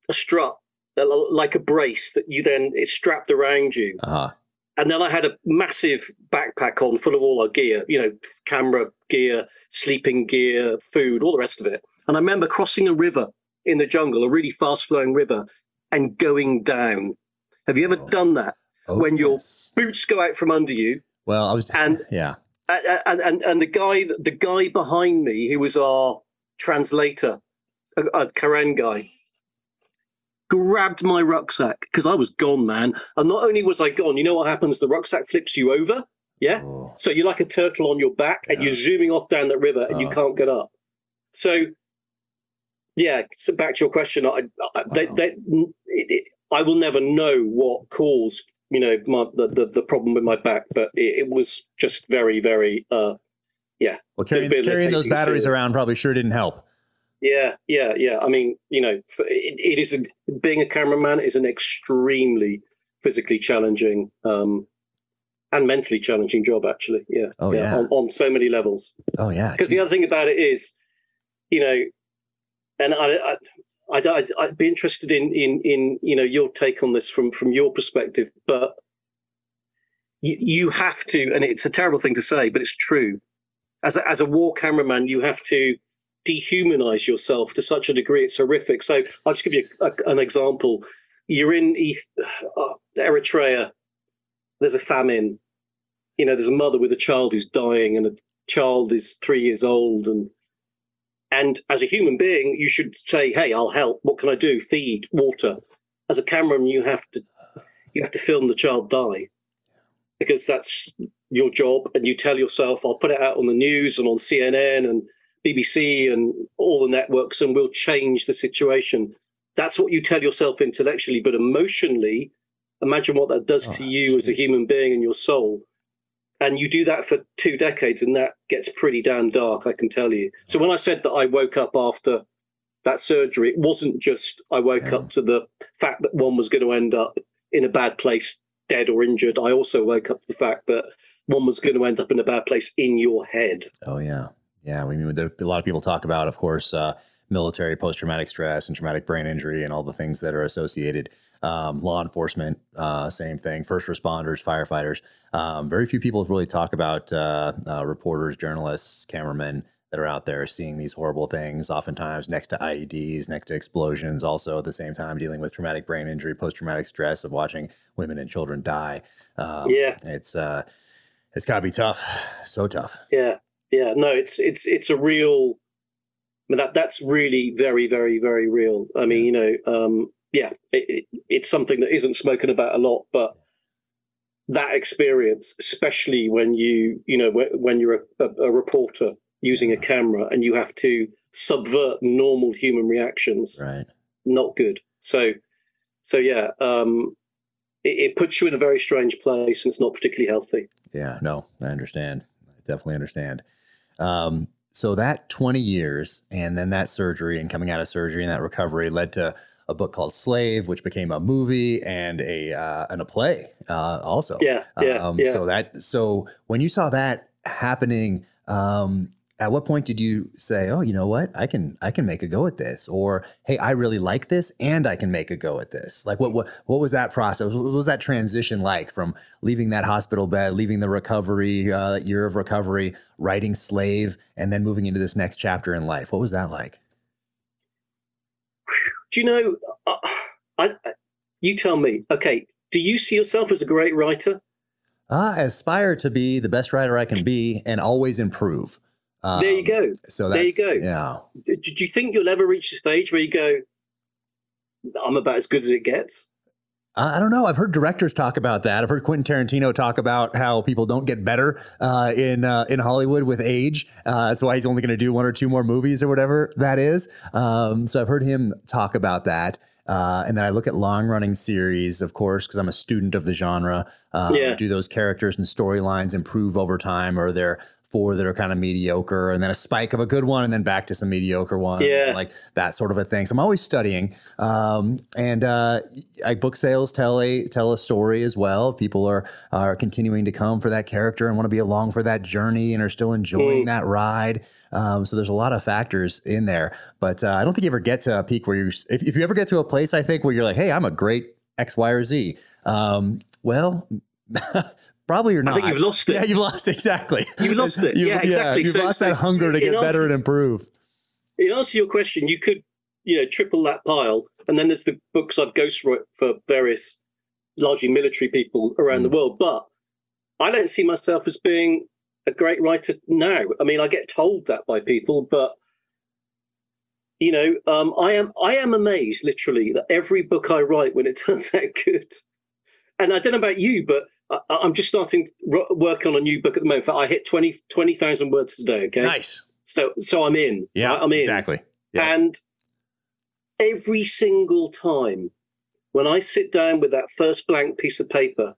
a strut like a brace that you then it's strapped around you. Uh-huh. And then I had a massive backpack on full of all our gear, you know, camera gear, sleeping gear, food, all the rest of it. And I remember crossing a river in the jungle, a really fast flowing river, and going down. Have you ever oh. done that? Oh, when your boots go out from under you? Well, I was, and yeah, and and and the guy, the guy behind me, who was our translator, a, a Karen guy, grabbed my rucksack because I was gone, man. And not only was I gone, you know what happens? The rucksack flips you over. Yeah. Oh. So you're like a turtle on your back yeah. and you're zooming off down that river and oh. you can't get up. So, yeah, so back to your question, I, I, they, they, it, it, I will never know what caused, you know, my, the, the, the problem with my back, but it, it was just very, very, uh, yeah. Well, carrying, carrying those batteries around probably sure didn't help. Yeah, yeah, yeah. I mean, you know, it, it is a, being a cameraman is an extremely physically challenging um, and mentally challenging job, actually. Yeah. Oh yeah. yeah. On, on, so many levels. Oh yeah. Because the other thing about it is, you know, and I, I I'd, I'd, I'd, be interested in, in, in, you know, your take on this from, from your perspective, but you, you have to, and it's a terrible thing to say, but it's true. As a, as a war cameraman, you have to dehumanize yourself to such a degree it's horrific. So i'll just give you a, an example. You're in uh, eritrea there's a famine. You know there's a mother with a child who's dying and a child is three years old and and as a human being you should say hey i'll help. What can i do? Feed water. As a cameraman you have to you have to film the child die because that's your job and you tell yourself i'll put it out on the news and on cnn and BBC and all the networks and we'll change the situation. That's what you tell yourself intellectually, but emotionally, imagine what that does oh, to you geez. as a human being and your soul. And you do that for two decades, and that gets pretty damn dark, I can tell you. So when I said that I woke up after that surgery, it wasn't just I woke yeah. up to the fact that one was going to end up in a bad place, dead or injured. I also woke up to the fact that one was going to end up in a bad place in your head. Oh yeah. Yeah, we mean there, a lot of people talk about, of course, uh, military post traumatic stress and traumatic brain injury and all the things that are associated. Um, law enforcement, uh, same thing. First responders, firefighters. Um, very few people really talk about uh, uh, reporters, journalists, cameramen that are out there seeing these horrible things. Oftentimes next to IEDs, next to explosions. Also at the same time dealing with traumatic brain injury, post traumatic stress of watching women and children die. Um, yeah, it's uh, it's got to be tough. So tough. Yeah. Yeah. No it's it's it's a real I mean, that that's really very very very real. I mean you know um yeah it, it, it's something that isn't spoken about a lot but that experience especially when you you know when you're a, a, reporter using a camera and you have to subvert normal human reactions right. not good. So so yeah um it, it puts you in a very strange place and it's not particularly healthy yeah no i understand i definitely understand um, so that 20 years and then that surgery and coming out of surgery and that recovery led to a book called Slave, which became a movie and a uh, and a play uh, also. Yeah, yeah, um, yeah. So that so when you saw that happening, um, at what point did you say, "Oh, you know what? I can I can make a go at this," or "Hey, I really like this, and I can make a go at this"? Like, what what what was that process? What was that transition like from leaving that hospital bed, leaving the recovery uh, year of recovery, writing Slave, and then moving into this next chapter in life? What was that like? Do you know? Uh, I, you tell me. Okay, do you see yourself as a great writer? I aspire to be the best writer I can be, and always improve. Um, there you go. So there you go. Yeah. Do, do you think you'll ever reach the stage where you go, "I'm about as good as it gets"? I don't know. I've heard directors talk about that. I've heard Quentin Tarantino talk about how people don't get better uh, in uh, in Hollywood with age. Uh, that's why he's only going to do one or two more movies or whatever that is. Um, so I've heard him talk about that. Uh, and then I look at long running series, of course, because I'm a student of the genre. Um, yeah. Do those characters and storylines improve over time, or they're four that are kind of mediocre and then a spike of a good one and then back to some mediocre ones yeah. like that sort of a thing so i'm always studying um, and uh, I, book sales tell a tell a story as well if people are are continuing to come for that character and want to be along for that journey and are still enjoying mm. that ride um, so there's a lot of factors in there but uh, i don't think you ever get to a peak where you if, if you ever get to a place i think where you're like hey i'm a great x y or z um, well Probably you're not. I think you've lost it. Yeah, you've lost it, exactly. You've lost it. you've, yeah, exactly. Yeah, you've so, lost so that hunger to get answer, better and improve. In answer to your question, you could, you know, triple that pile, and then there's the books I've ghostwritten for various, largely military people around mm. the world. But I don't see myself as being a great writer now. I mean, I get told that by people, but you know, um, I am I am amazed, literally, that every book I write, when it turns out good, and I don't know about you, but I, am just starting work on a new book at the moment. I hit 20 20,000 words today. Okay, nice. So so I'm in. Yeah, I'm in exactly. Yeah. And every single time when I sit down with that first blank piece of paper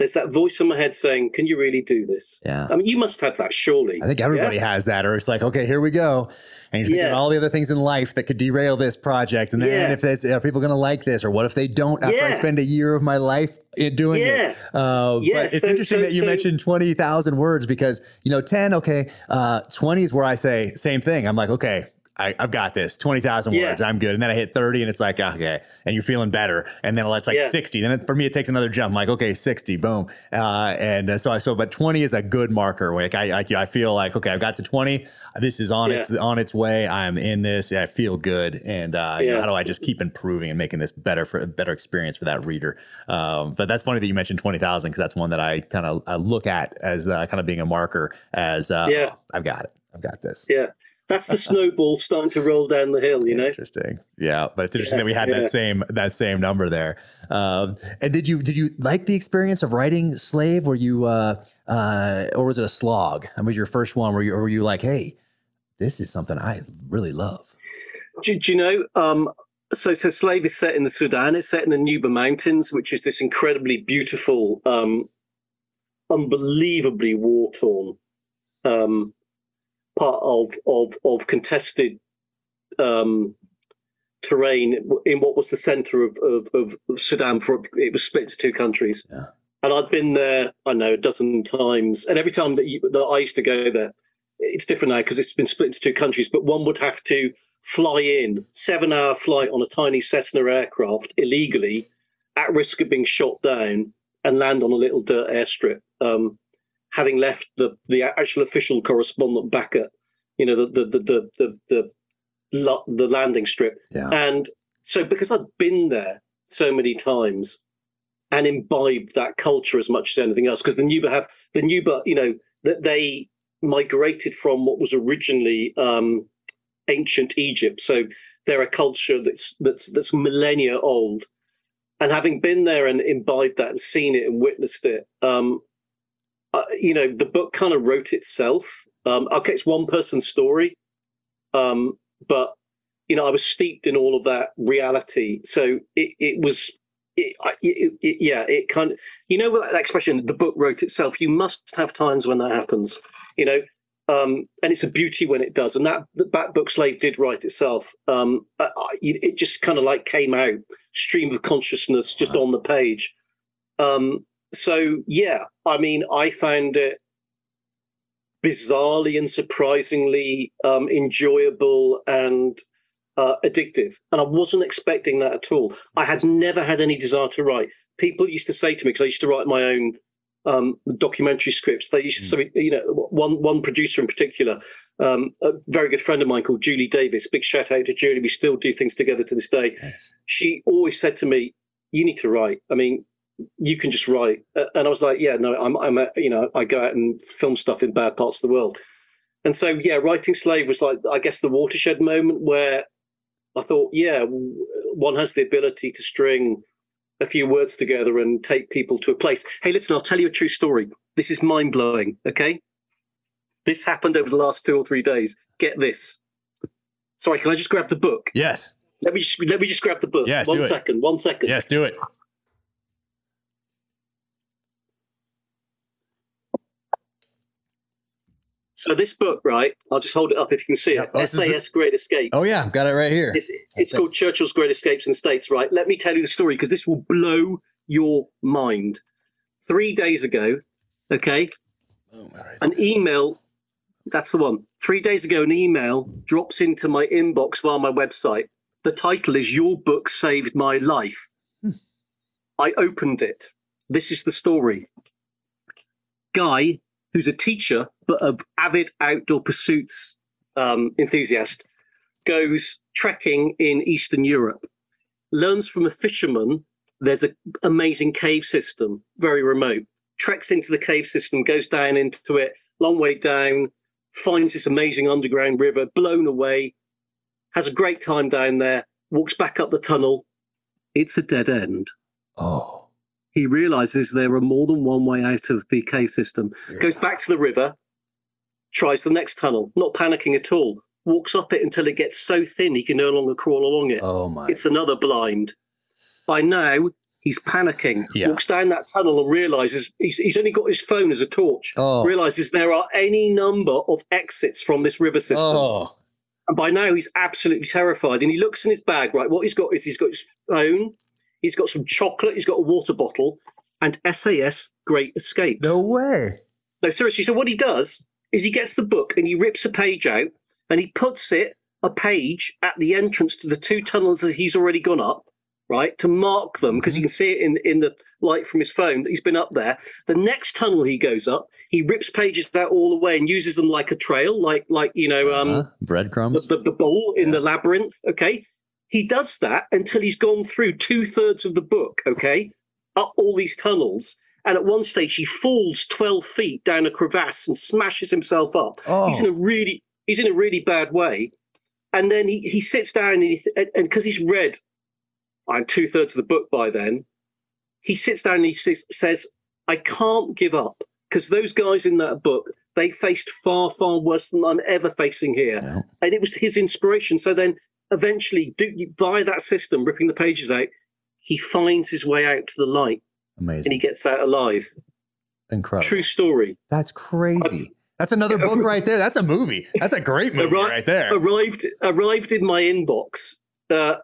there's that voice in my head saying, "Can you really do this?" Yeah. I mean, you must have that, surely. I think everybody yeah? has that, or it's like, okay, here we go, and you're thinking yeah. all the other things in life that could derail this project, and then yeah. if it's, are people going to like this, or what if they don't after I spend a year of my life doing it? Uh, yeah. But it's so, interesting so, that you so, mentioned twenty thousand words because you know, ten, okay, uh, twenty is where I say same thing. I'm like, okay, I, have got this 20,000 yeah. words. I'm good. And then I hit 30 and it's like, okay. And you're feeling better. And then it's like yeah. 60. Then it, for me, it takes another jump. I'm like, okay, 60, boom. Uh, and uh, so I, so, but 20 is a good marker. Like I, I, I feel like, okay, I've got to 20. This is on yeah. its, on its way. I'm in this. I feel good. And uh, you know, how do I just keep improving and making this better for a better experience for that reader? Um, but that's funny that you mentioned 20,000 because that's one that I kind of look at as uh, kind of being a marker as, uh, yeah, oh, I've got it. I've got this. Yeah. That's the snowball starting to roll down the hill, you know. Interesting, yeah. But it's interesting yeah, that we had yeah. that same that same number there. Um, and did you did you like the experience of writing Slave? Were you uh, uh, or was it a slog? I was your first one. Were you or were you like, hey, this is something I really love? Do, do you know? Um, so, so Slave is set in the Sudan. It's set in the Nuba Mountains, which is this incredibly beautiful, um, unbelievably war torn um, part of of of contested um, terrain in what was the centre of, of, of, Sudan. For it was split into two countries, yeah. and I'd been there I know a dozen times, and every time that, you, that I used to go there, it's different now because it's been split into two countries. But one would have to fly in seven hour flight on a tiny Cessna aircraft illegally, at risk of being shot down, and land on a little dirt airstrip. Um, having left the the actual official correspondent back at you know the the the the the, the, the landing strip. Yeah. and so because i'd been there so many times and imbibed that culture as much as anything else because the nuba have the nuba you know that they migrated from what was originally um, ancient egypt. So they're a culture that's that's that's millennia old. And having been there and imbibed that and seen it and witnessed it um, uh, you know, the book kind of wrote itself. Um, okay, it's one person's story, um, but you know, I was steeped in all of that reality, so it, it was. It, it, it, yeah, it kind of, you know, that expression, the book wrote itself. You must have times when that happens, you know, um, and it's a beauty when it does. And that that book slave did write itself. Um, I, it just kind of like came out, stream of consciousness, just on the page. Um, so yeah, I mean, I found it bizarrely and surprisingly um, enjoyable and uh, addictive, and I wasn't expecting that at all. I had never had any desire to write. People used to say to me because I used to write my own um, documentary scripts. They used to mm. say, you know, one one producer in particular, um, a very good friend of mine called Julie Davis. Big shout out to Julie. We still do things together to this day. She always said to me, "You need to write." I mean, you can just write. Uh, and I was like, yeah, no, I'm, I'm, a, you know, I go out and film stuff in bad parts of the world. And so, yeah, writing Slave was like, I guess, the watershed moment where I thought, yeah, one has the ability to string a few words together and take people to a place. Hey, listen, I'll tell you a true story. This is mind blowing. Okay, this happened over the last two or three days. Get this. Sorry, can I just grab the book? Yes. Let me just, let me just grab the book. Yes. One second. One second. Yes, do it. So this book, right? I'll just hold it up if you can see it. Oh, SAS Great Escapes. Oh yeah, I've got it right here. It's, it's called Churchill's Great Escapes the States, right? Let me tell you the story because this will blow your mind. Three days ago, okay, Oh, right. an email. That's the one. Three days ago, an email drops into my inbox via my website. The title is Your Book Saved My Life. Hmm. I opened it. This is the story. Guy, who's a teacher, but an avid outdoor pursuits um, enthusiast, goes trekking in Eastern Europe, learns from a fisherman there's an amazing cave system, very remote, treks into the cave system, goes down into it, long way down, finds this amazing underground river, blown away, has a great time down there, walks back up the tunnel. It's a dead end. Oh. He realizes there are more than one way out of the cave system, goes back to the river, tries the next tunnel, not panicking at all, walks up it until it gets so thin he can no longer crawl along it. Oh my. It's another blind. By now, he's panicking. Yeah. Walks down that tunnel and realizes he's, he's only got his phone as a torch. Oh. Realizes there are any number of exits from this river system. Oh. And by now, he's absolutely terrified. And he looks in his bag, right? What he's got is he's got his phone, he's got some chocolate, he's got a water bottle, and SAS Great Escapes. No way. No, seriously. So what he does is he gets the book and he rips a page out and he puts it a page at the entrance to the two tunnels that he's already gone up, right, to mark them because you can see it in in the light from his phone that he's been up there. The next tunnel he goes up, he rips pages out all the way and uses them like a trail, like like you know um Uh-huh. breadcrumbs. the, the, the bowl in Yeah. the labyrinth. Okay. He does that until he's gone through two thirds of the book. Okay. Up all these tunnels. And at one stage, he falls 12 feet down a crevasse and smashes himself up. oh. He's in a really, he's in a really bad way. And then he, he sits down and he, th- and because he's read uh, two thirds of the book by then, he sits down and he says, says I can't give up because those guys in that book, they faced far, far worse than I'm ever facing here Yeah. and it was his inspiration. So then, eventually, do, by that system, ripping the pages out, he finds his way out to the light Amazing. and he gets out alive. Incredible. True story. That's crazy. That's another book right there. That's a movie. That's a great movie right there. Arrived arrived in my inbox uh,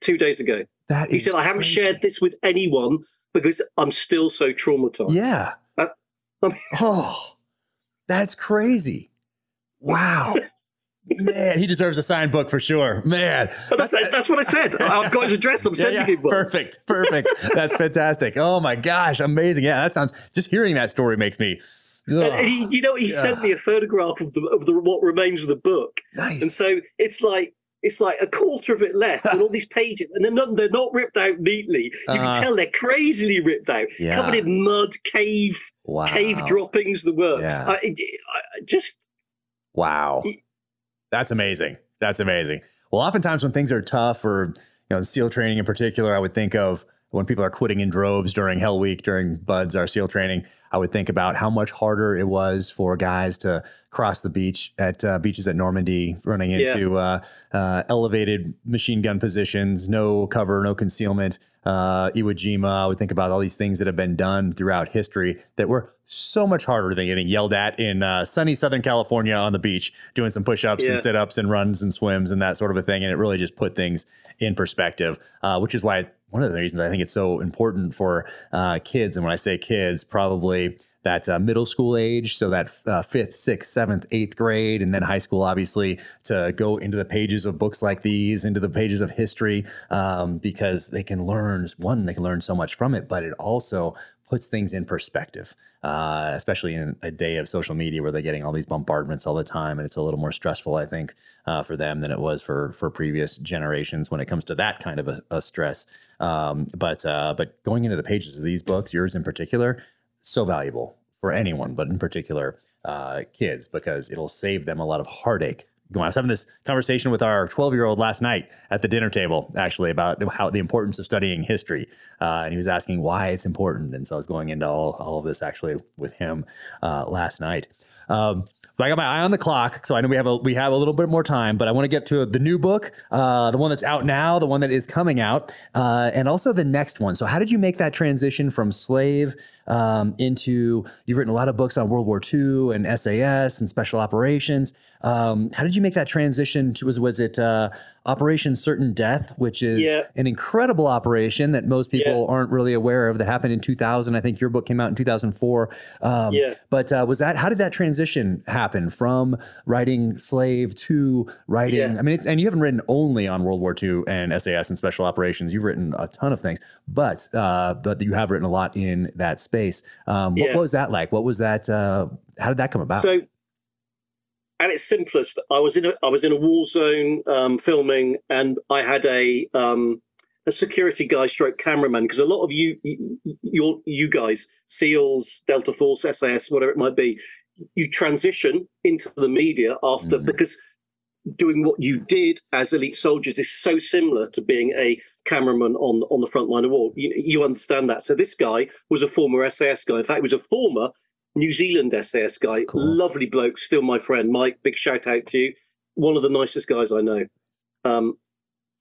two days ago. That He is said, "I haven't shared this with anyone because I'm still so traumatized." Yeah. I mean- oh, that's crazy. Wow. Man, he deserves a signed book for sure. Man. That's, that's what I said. I've got his address. I'm sending yeah. him one. Perfect. Perfect. That's fantastic. Oh my gosh. Amazing. Yeah, that sounds just hearing that story makes me And he, you know, he sent me a photograph of the of the what remains of the book. nice. And so it's like it's like a quarter of it left, and all these pages, and they're not they're not ripped out neatly. You Uh-huh. can tell they're crazily ripped out, Yeah. covered in mud, cave, wow. cave droppings, the works. Yeah. I, I just Wow. He- That's amazing. That's amazing. Well, oftentimes when things are tough or, you know, SEAL training in particular, I would think of when people are quitting in droves during Hell Week, during BUD/S, our SEAL training, I would think about how much harder it was for guys to cross the beach at uh, beaches at Normandy, running Yeah. into uh, uh, elevated machine gun positions, no cover, no concealment. Uh, Iwo Jima, I would think about all these things that have been done throughout history that were so much harder than getting yelled at in uh, sunny Southern California on the beach, doing some push ups Yeah. and sit ups and runs and swims and that sort of a thing. And it really just put things in perspective, uh, which is why one of the reasons I think it's so important for uh, kids. And when I say kids, probably that uh, middle school age, so that uh, fifth, sixth, seventh, eighth grade, and then high school, obviously, to go into the pages of books like these, into the pages of history, um, because they can learn, one, they can learn so much from it, but it also puts things in perspective, uh, especially in a day of social media where they're getting all these bombardments all the time, and it's a little more stressful, I think, uh, for them than it was for for previous generations when it comes to that kind of a, a stress. Um, but uh, but going into the pages of these books, yours in particular, so valuable for anyone, but in particular uh, kids, because it'll save them a lot of heartache going. I was having this conversation with our 12 year old last night at the dinner table, actually, about how the importance of studying history. Uh, and he was asking why it's important. And so I was going into all, all of this actually with him uh, last night. Um, I got my eye on the clock, so I know we have a we have a little bit more time. But I want to get to the new book, uh, the one that's out now, the one that is coming out, uh, and also the next one. So, how did you make that transition from slave um, into you've written a lot of books on World War II and SAS and special operations. Um, how did you make that transition to was was it uh, Operation Certain Death, which is yeah. an incredible operation that most people yeah. aren't really aware of that happened in 2000. I think your book came out in 2004. Um, yeah. But uh, was that how did that transition happen from writing Slave to writing? Yeah. I mean, and you haven't written only on World War II and SAS and special operations. You've written a ton of things, but uh, but you have written a lot in that space space. Um, what, what, was that like? What was that? Uh, how did that come about? So, at its simplest, I was in a I was in a war zone um, filming, and I had a um, a security guy, stroke cameraman, because a lot of you, you, you guys, SEALs, Delta Force, SAS, whatever it might be, you transition into the media after mm. because doing what you did as elite soldiers is so similar to being a cameraman on on the front line of war. You, you understand that. So this guy was a former SAS guy. In fact, he was a former New Zealand SAS guy. Cool. Lovely bloke, still my friend. Mike, big shout out to you. One of the nicest guys I know. Um,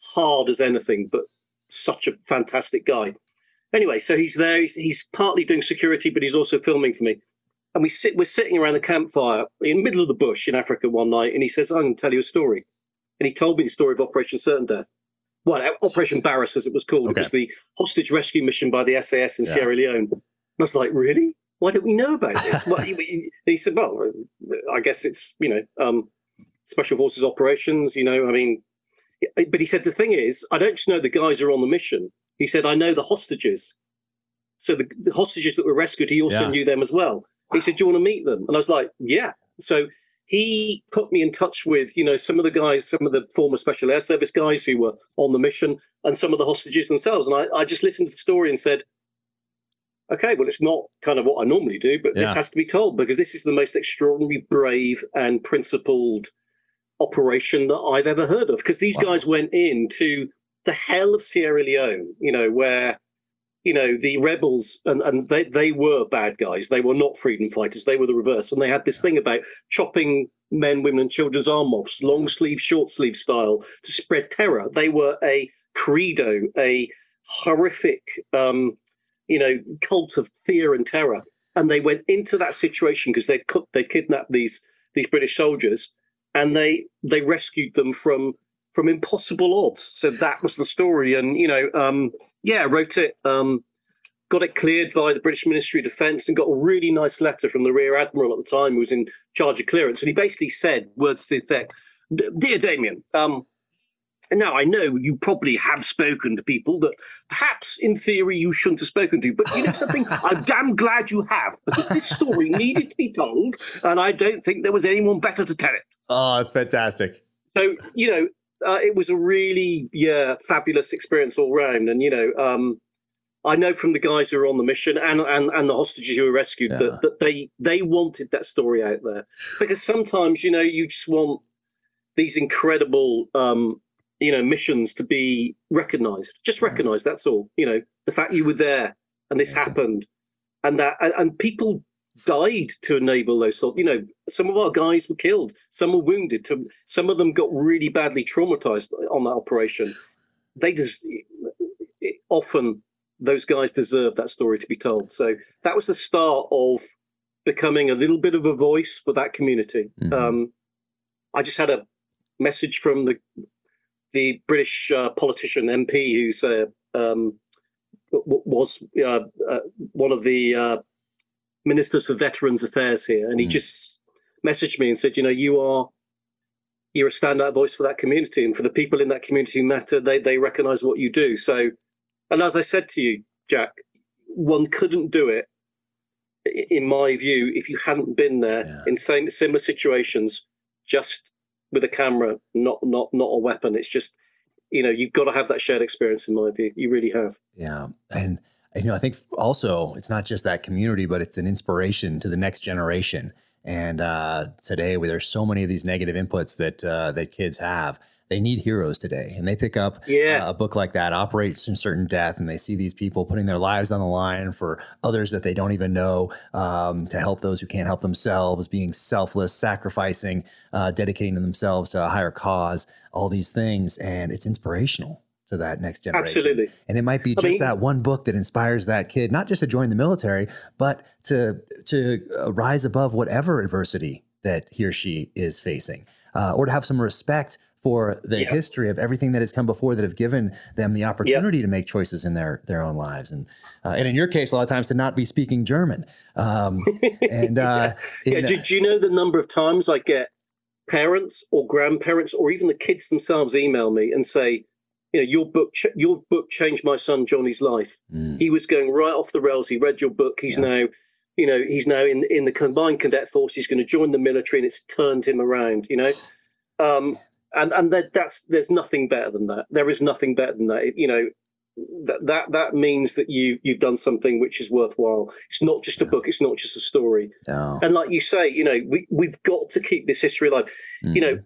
hard as anything, but such a fantastic guy. Anyway, so he's there. He's, he's partly doing security, but he's also filming for me and we sit we're sitting around a campfire in the middle of the bush in Africa one night, and he says, "I'm going to tell you a story." And he told me the story of Operation Certain Death. Well, Operation Barras, as it was called. Okay. It was the hostage rescue mission by the SAS in yeah. Sierra Leone. And I was like, "Really? Why don't we know about this?" well, he, he, said, "Well, I guess it's you know um, special forces operations. You know, I mean." But he said the thing is, I don't just know the guys are on the mission. He said I know the hostages. So the, the hostages that were rescued, he also yeah. knew them as well. He said, "Do you want to meet them?" And I was like, "Yeah." So he put me in touch with, you know, some of the guys, some of the former Special Air Service guys who were on the mission, and some of the hostages themselves. And I, I just listened to the story and said, "Okay, well, it's not kind of what I normally do, but yeah. this has to be told because this is the most extraordinary, brave, and principled operation that I've ever heard of. Because these wow. guys went in to the hell of Sierra Leone, you know, where you know the rebels and, and they, they were bad guys. They were not freedom fighters. They were the reverse. And they had this thing about chopping men women and children's arm off long sleeve short sleeve style to spread terror. They were a credo a horrific um, you know cult of fear and terror. And they went into that situation because they they kidnapped these these british soldiers and they they rescued them from from impossible odds. So that was the story, and you know, um, yeah, wrote it, um, got it cleared by the British Ministry of Defence, and got a really nice letter from the Rear Admiral at the time, who was in charge of clearance, and he basically said, words to the effect, "Dear Damien." Um, now, I know you probably have spoken to people that perhaps in theory you shouldn't have spoken to, but you know something? I'm damn glad you have because this story needed to be told, and I don't think there was anyone better to tell it. Oh, it's fantastic. So, you know, uh, it was a really yeah fabulous experience all round. And you know, um, I know from the guys who were on the mission and and, and the hostages who were rescued yeah. that, that they they wanted that story out there because sometimes you know you just want these incredible um, you know missions to be recognized, just recognized. That's all. You know, the fact you were there and this yeah. happened, and that and, and people died to enable those soldiers. You know, some of our guys were killed, some were wounded, To, some of them got really badly traumatized on that operation. They just often those guys deserve that story to be told. So that was the start of becoming a little bit of a voice for that community. Mm-hmm. Um, I just had a message from the the British uh, politician MP who's uh, um, was uh, uh, one of the ministers for veterans affairs here, and he mm. just messaged me and said, you know, you are you're a standout voice for that community, and for the people in that community who matter, they they recognise what you do. So, and as I said to you, Jack, one couldn't do it, in my view, if you hadn't been there yeah. in same similar situations, just with a camera, not not not a weapon. It's just, you know, you've got to have that shared experience. In my view, you really have. Yeah, and you know, I think also it's not just that community, but it's an inspiration to the next generation. And uh, today, where there's so many of these negative inputs that uh, that kids have, they need heroes today. And they pick up yeah. uh, a book like that, Operation Certain Death, and they see these people putting their lives on the line for others that they don't even know, um, to help those who can't help themselves, being selfless, sacrificing, uh, dedicating themselves to a higher cause, all these things. And it's inspirational to that next generation. Absolutely. And it might be just I mean, that one book that inspires that kid, not just to join the military, but to to uh, rise above whatever adversity that he or she is facing, uh, or to have some respect for the yeah. history of everything that has come before that have given them the opportunity to make choices in their their own lives and uh, and in your case a lot of times to not be speaking german um, and uh, yeah, in, do, do you know the number of times i get parents or grandparents or even the kids themselves email me and say you know your book ch- your book changed my son johnny's life mm. he was going right off the rails he read your book he's yeah. now you know he's now in in the combined cadet force he's going to join the military and it's turned him around you know um, and and that, that's there's nothing better than that. There is nothing better than that. It, you know, that that that means that you you've done something which is worthwhile. It's not just a book. It's not just a story. No. And like you say, you know, we we've got to keep this history alive. Mm. You know, mm.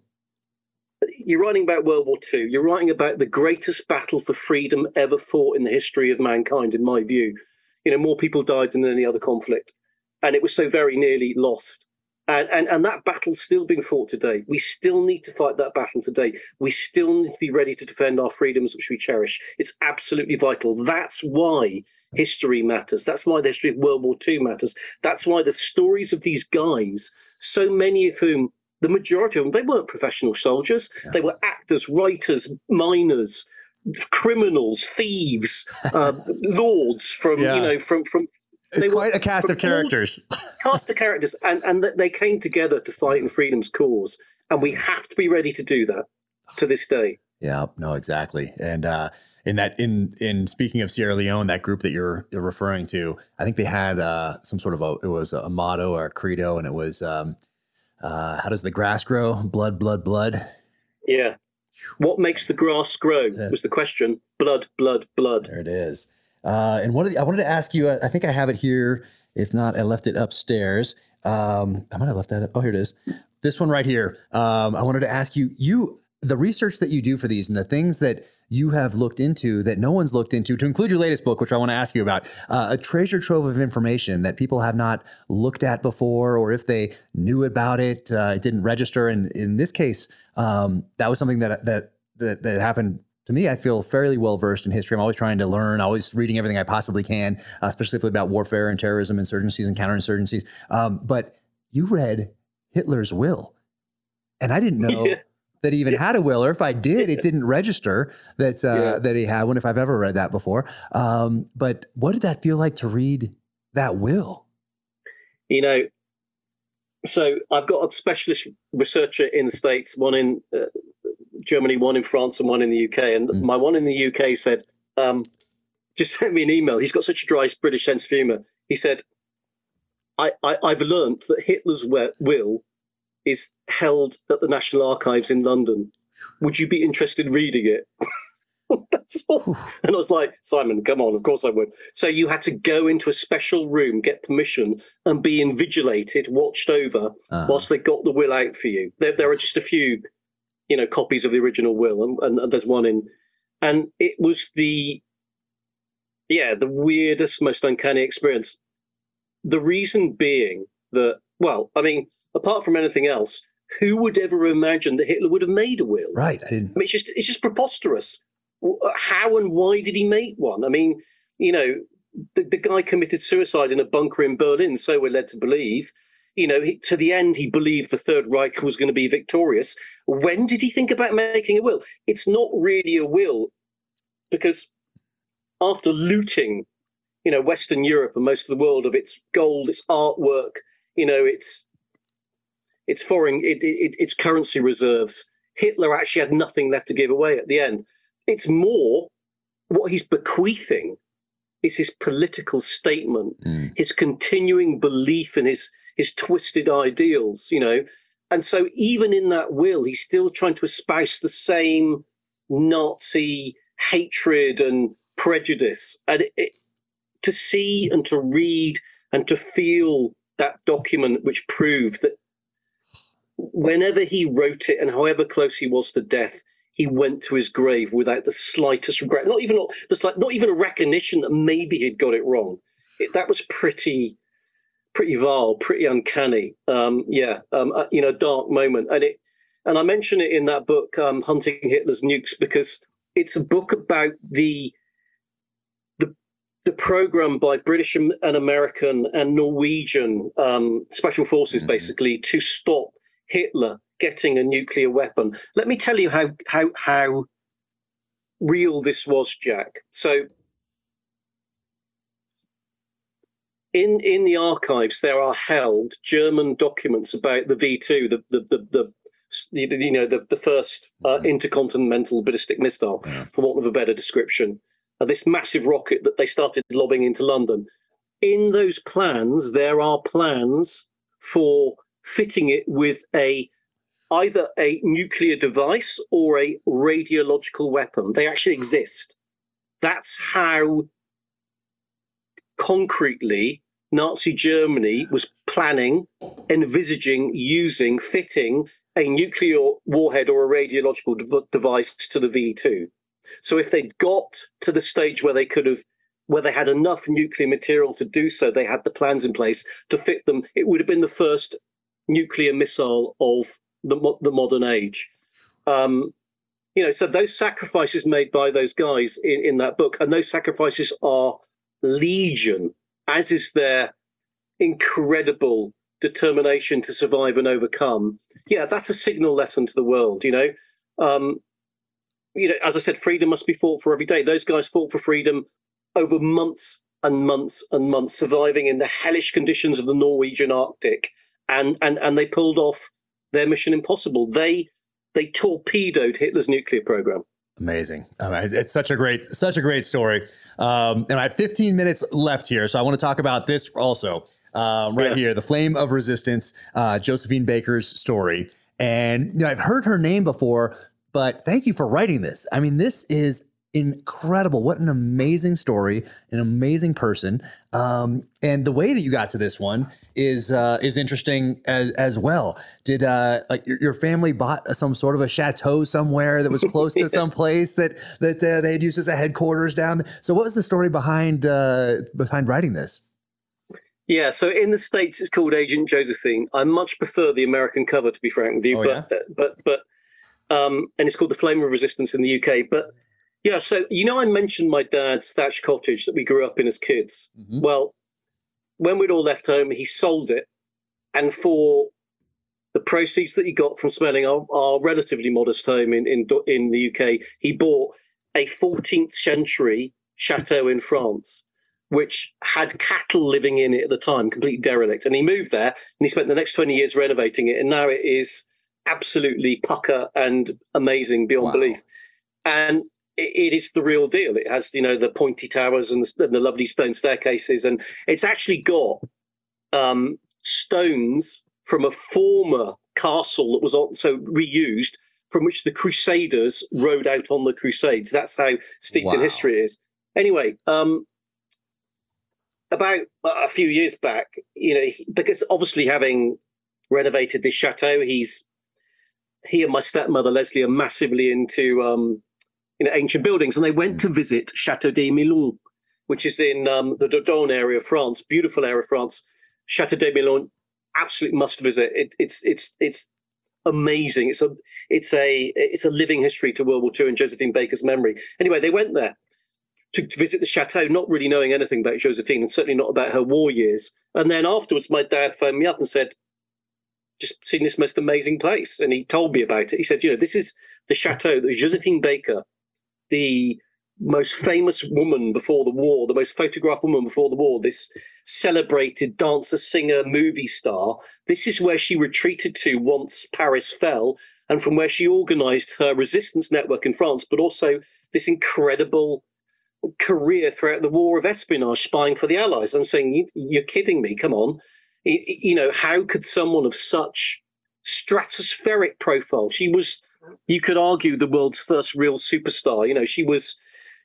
You're writing about World War II. You're writing about the greatest battle for freedom ever fought in the history of mankind, in my view. You know, more people died than any other conflict, and it was so very nearly lost. And, and, and that battle's still being fought today. We still need to fight that battle today. We still need to be ready to defend our freedoms, which we cherish. It's absolutely vital. That's why history matters. That's why the history of World War II matters. That's why the stories of these guys, so many of whom, the majority of them, they weren't professional soldiers. Yeah. They were actors, writers, miners, criminals, thieves, uh, lords from yeah. you know from from they quite were, a cast of characters. cast of characters, and and they came together to fight in freedom's cause, and we have to be ready to do that to this day. Yeah, no, exactly, and. uh in that in in speaking of Sierra Leone, that group that you're, you're referring to, I think they had uh, some sort of a it was a motto or a credo, and it was um, uh, how does the grass grow? Blood, blood, blood. Yeah. What makes the grass grow was the question. Blood, blood, blood. There it is. Uh, and one of the, I wanted to ask you, I think I have it here. If not, I left it upstairs. Um, I might have left that up. Oh, here it is. This one right here. Um, I wanted to ask you, you, the research that you do for these and the things that you have looked into that no one's looked into, to include your latest book, which I want to ask you about, uh, a treasure trove of information that people have not looked at before, or if they knew about it, uh, it didn't register. And in this case, um, that was something that that that, that happened to me, I feel fairly well versed in history. I'm always trying to learn, always reading everything I possibly can, uh, especially about warfare and terrorism, insurgencies and counterinsurgencies. Um, but you read Hitler's will, and I didn't know. That he even yeah. had a will, or if I did, it didn't register that uh, yeah. that he had one. If I've ever read that before, um, but what did that feel like to read that will? You know, so I've got a specialist researcher in the states, one in uh, Germany, one in France, and one in the UK. And mm. my one in the UK said, um, just sent me an email. He's got such a dry British sense of humour. He said, I, I, have learned that Hitler's will is held at the National Archives in London. Would you be interested in reading it? That's all. And I was like, Simon, come on, of course I would. So you had to go into a special room, get permission, and be invigilated, watched over, uh-huh. whilst they got the will out for you. There, there are just a few you know copies of the original will, and, and there's one in, and it was the yeah the weirdest, most uncanny experience. The reason being that well, I mean, apart from anything else, who would ever imagine that Hitler would have made a will? Right. I didn't. I mean, it's just it's just preposterous. How and why did he make one? I mean, you know, the, the guy committed suicide in a bunker in Berlin, so we're led to believe you know, he, to the end, he believed the Third Reich was going to be victorious. When did he think about making a will? It's not really a will because after looting, you know, Western Europe and most of the world of its gold, its artwork, you know, its its foreign, it, it, its currency reserves, Hitler actually had nothing left to give away at the end. It's more what he's bequeathing is his political statement, mm. his continuing belief in his his twisted ideals, you know. And so even in that will, he's still trying to espouse the same Nazi hatred and prejudice. And it, it, to see and to read and to feel that document which proved that whenever he wrote it and however close he was to death, he went to his grave without the slightest regret, not even the slight, not even a recognition that maybe he'd got it wrong. It, that was pretty, pretty vile, pretty uncanny. Um, yeah, um, uh, you know, dark moment, and it, and I mention it in that book, um, "Hunting Hitler's Nukes," because it's a book about the the the program by British and American and Norwegian um, special forces, mm-hmm. basically, to stop Hitler getting a nuclear weapon. Let me tell you how how how real this was, Jack. So in in the archives there are held German documents about the V two, the the the, the you know the the first uh, mm-hmm. intercontinental ballistic missile, for want of a better description. Uh, this massive rocket that they started lobbing into London. In those plans, there are plans for fitting it with a either a nuclear device or a radiological weapon. They actually exist. That's how concretely Nazi Germany was planning, envisaging, using, fitting a nuclear warhead or a radiological de- device to the V 2. So if they'd got to the stage where they could have where they had enough nuclear material to do so, they had the plans in place to fit them. It would have been the first nuclear missile of the, the modern age. Um, you know, so those sacrifices made by those guys in, in that book, and those sacrifices are legion, as is their incredible determination to survive and overcome. Yeah, that's a signal lesson to the world. You know, um, you know, as I said, freedom must be fought for every day. Those guys fought for freedom over months and months and months, surviving in the hellish conditions of the Norwegian Arctic, and and and they pulled off their Mission Impossible. They they torpedoed Hitler's nuclear program. Amazing. It's such a great, such a great story. Um, and I have 15 minutes left here, so I want to talk about this also. Um, right yeah. here, the flame of resistance, uh, Josephine Baker's story. And you know, I've heard her name before, but thank you for writing this. I mean, this is incredible. What an amazing story, an amazing person. Um, and the way that you got to this one is uh, is interesting as as well. Did uh, like your, your family bought some sort of a chateau somewhere that was close to some place that that uh, they had used as a headquarters down? So what was the story behind uh, behind writing this? Yeah, so in the states it's called Agent Josephine. I much prefer the American cover, to be frank with you. Oh, but, yeah? but but um, and it's called The Flame of Resistance in the UK. But yeah, so you know, I mentioned my dad's thatched cottage that we grew up in as kids. Mm-hmm. Well, when we'd all left home, he sold it, and for the proceeds that he got from selling our, our relatively modest home in, in in the UK, he bought a 14th century chateau in France, which had cattle living in it at the time, completely derelict. And he moved there, and he spent the next 20 years renovating it, and now it is absolutely pucker and amazing beyond wow. belief. And it is the real deal. It has, you know, the pointy towers and the, and the lovely stone staircases, and it's actually got um, stones from a former castle that was also reused, from which the Crusaders rode out on the Crusades. That's how steeped wow. in history it is. Anyway, um, about a few years back, you know, because obviously having renovated this chateau, he's he and my stepmother Leslie are massively into um, you know, ancient buildings, and they went mm. to visit Chateau de Milon, which is in um, the Dordogne area of France, beautiful area of France. Chateau de Milon, absolutely must visit. It, it's it's it's amazing. It's a it's a it's a living history to World War II and Josephine Baker's memory. Anyway, they went there to, to visit the chateau, not really knowing anything about Josephine, and certainly not about her war years. And then afterwards, my dad phoned me up and said, "Just seen this most amazing place," and he told me about it. He said, "You know, this is the chateau that Josephine Baker." The most famous woman before the war, the most photographed woman before the war, this celebrated dancer, singer, movie star. This is where she retreated to once Paris fell, and from where she organized her resistance network in France, but also this incredible career throughout the war of espionage, spying for the Allies. I'm saying, you're kidding me. Come on. You know, how could someone of such stratospheric profile? She was you could argue the world's first real superstar. You know, she was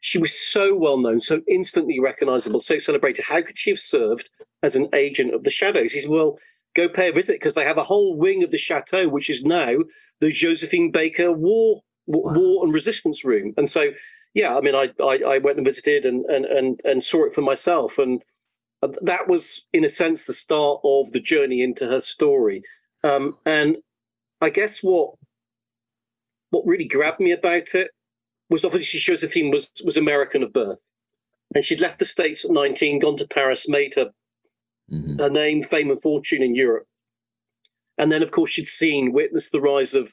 she was so well known, so instantly recognizable, so celebrated. How could she have served as an agent of the shadows. He said, well, go pay a visit because they have a whole wing of the chateau, which is now the Josephine Baker War wow. War and Resistance Room. And so, yeah, I mean, I, I, I went and visited and, and and and saw it for myself, and that was, in a sense, the start of the journey into her story. Um, and I guess what what really grabbed me about it was obviously Josephine was was American of birth, and she'd left the states at nineteen, gone to Paris, made her mm-hmm. her name, fame, and fortune in Europe, and then of course she'd seen, witnessed the rise of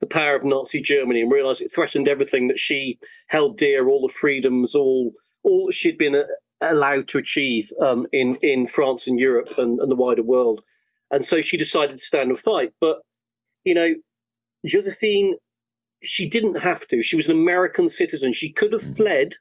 the power of Nazi Germany, and realised it threatened everything that she held dear, all the freedoms, all all she'd been uh, allowed to achieve um, in in France and Europe and, and the wider world, and so she decided to stand and fight. But you know, Josephine she didn't have to. She was an American citizen. She could have mm. fled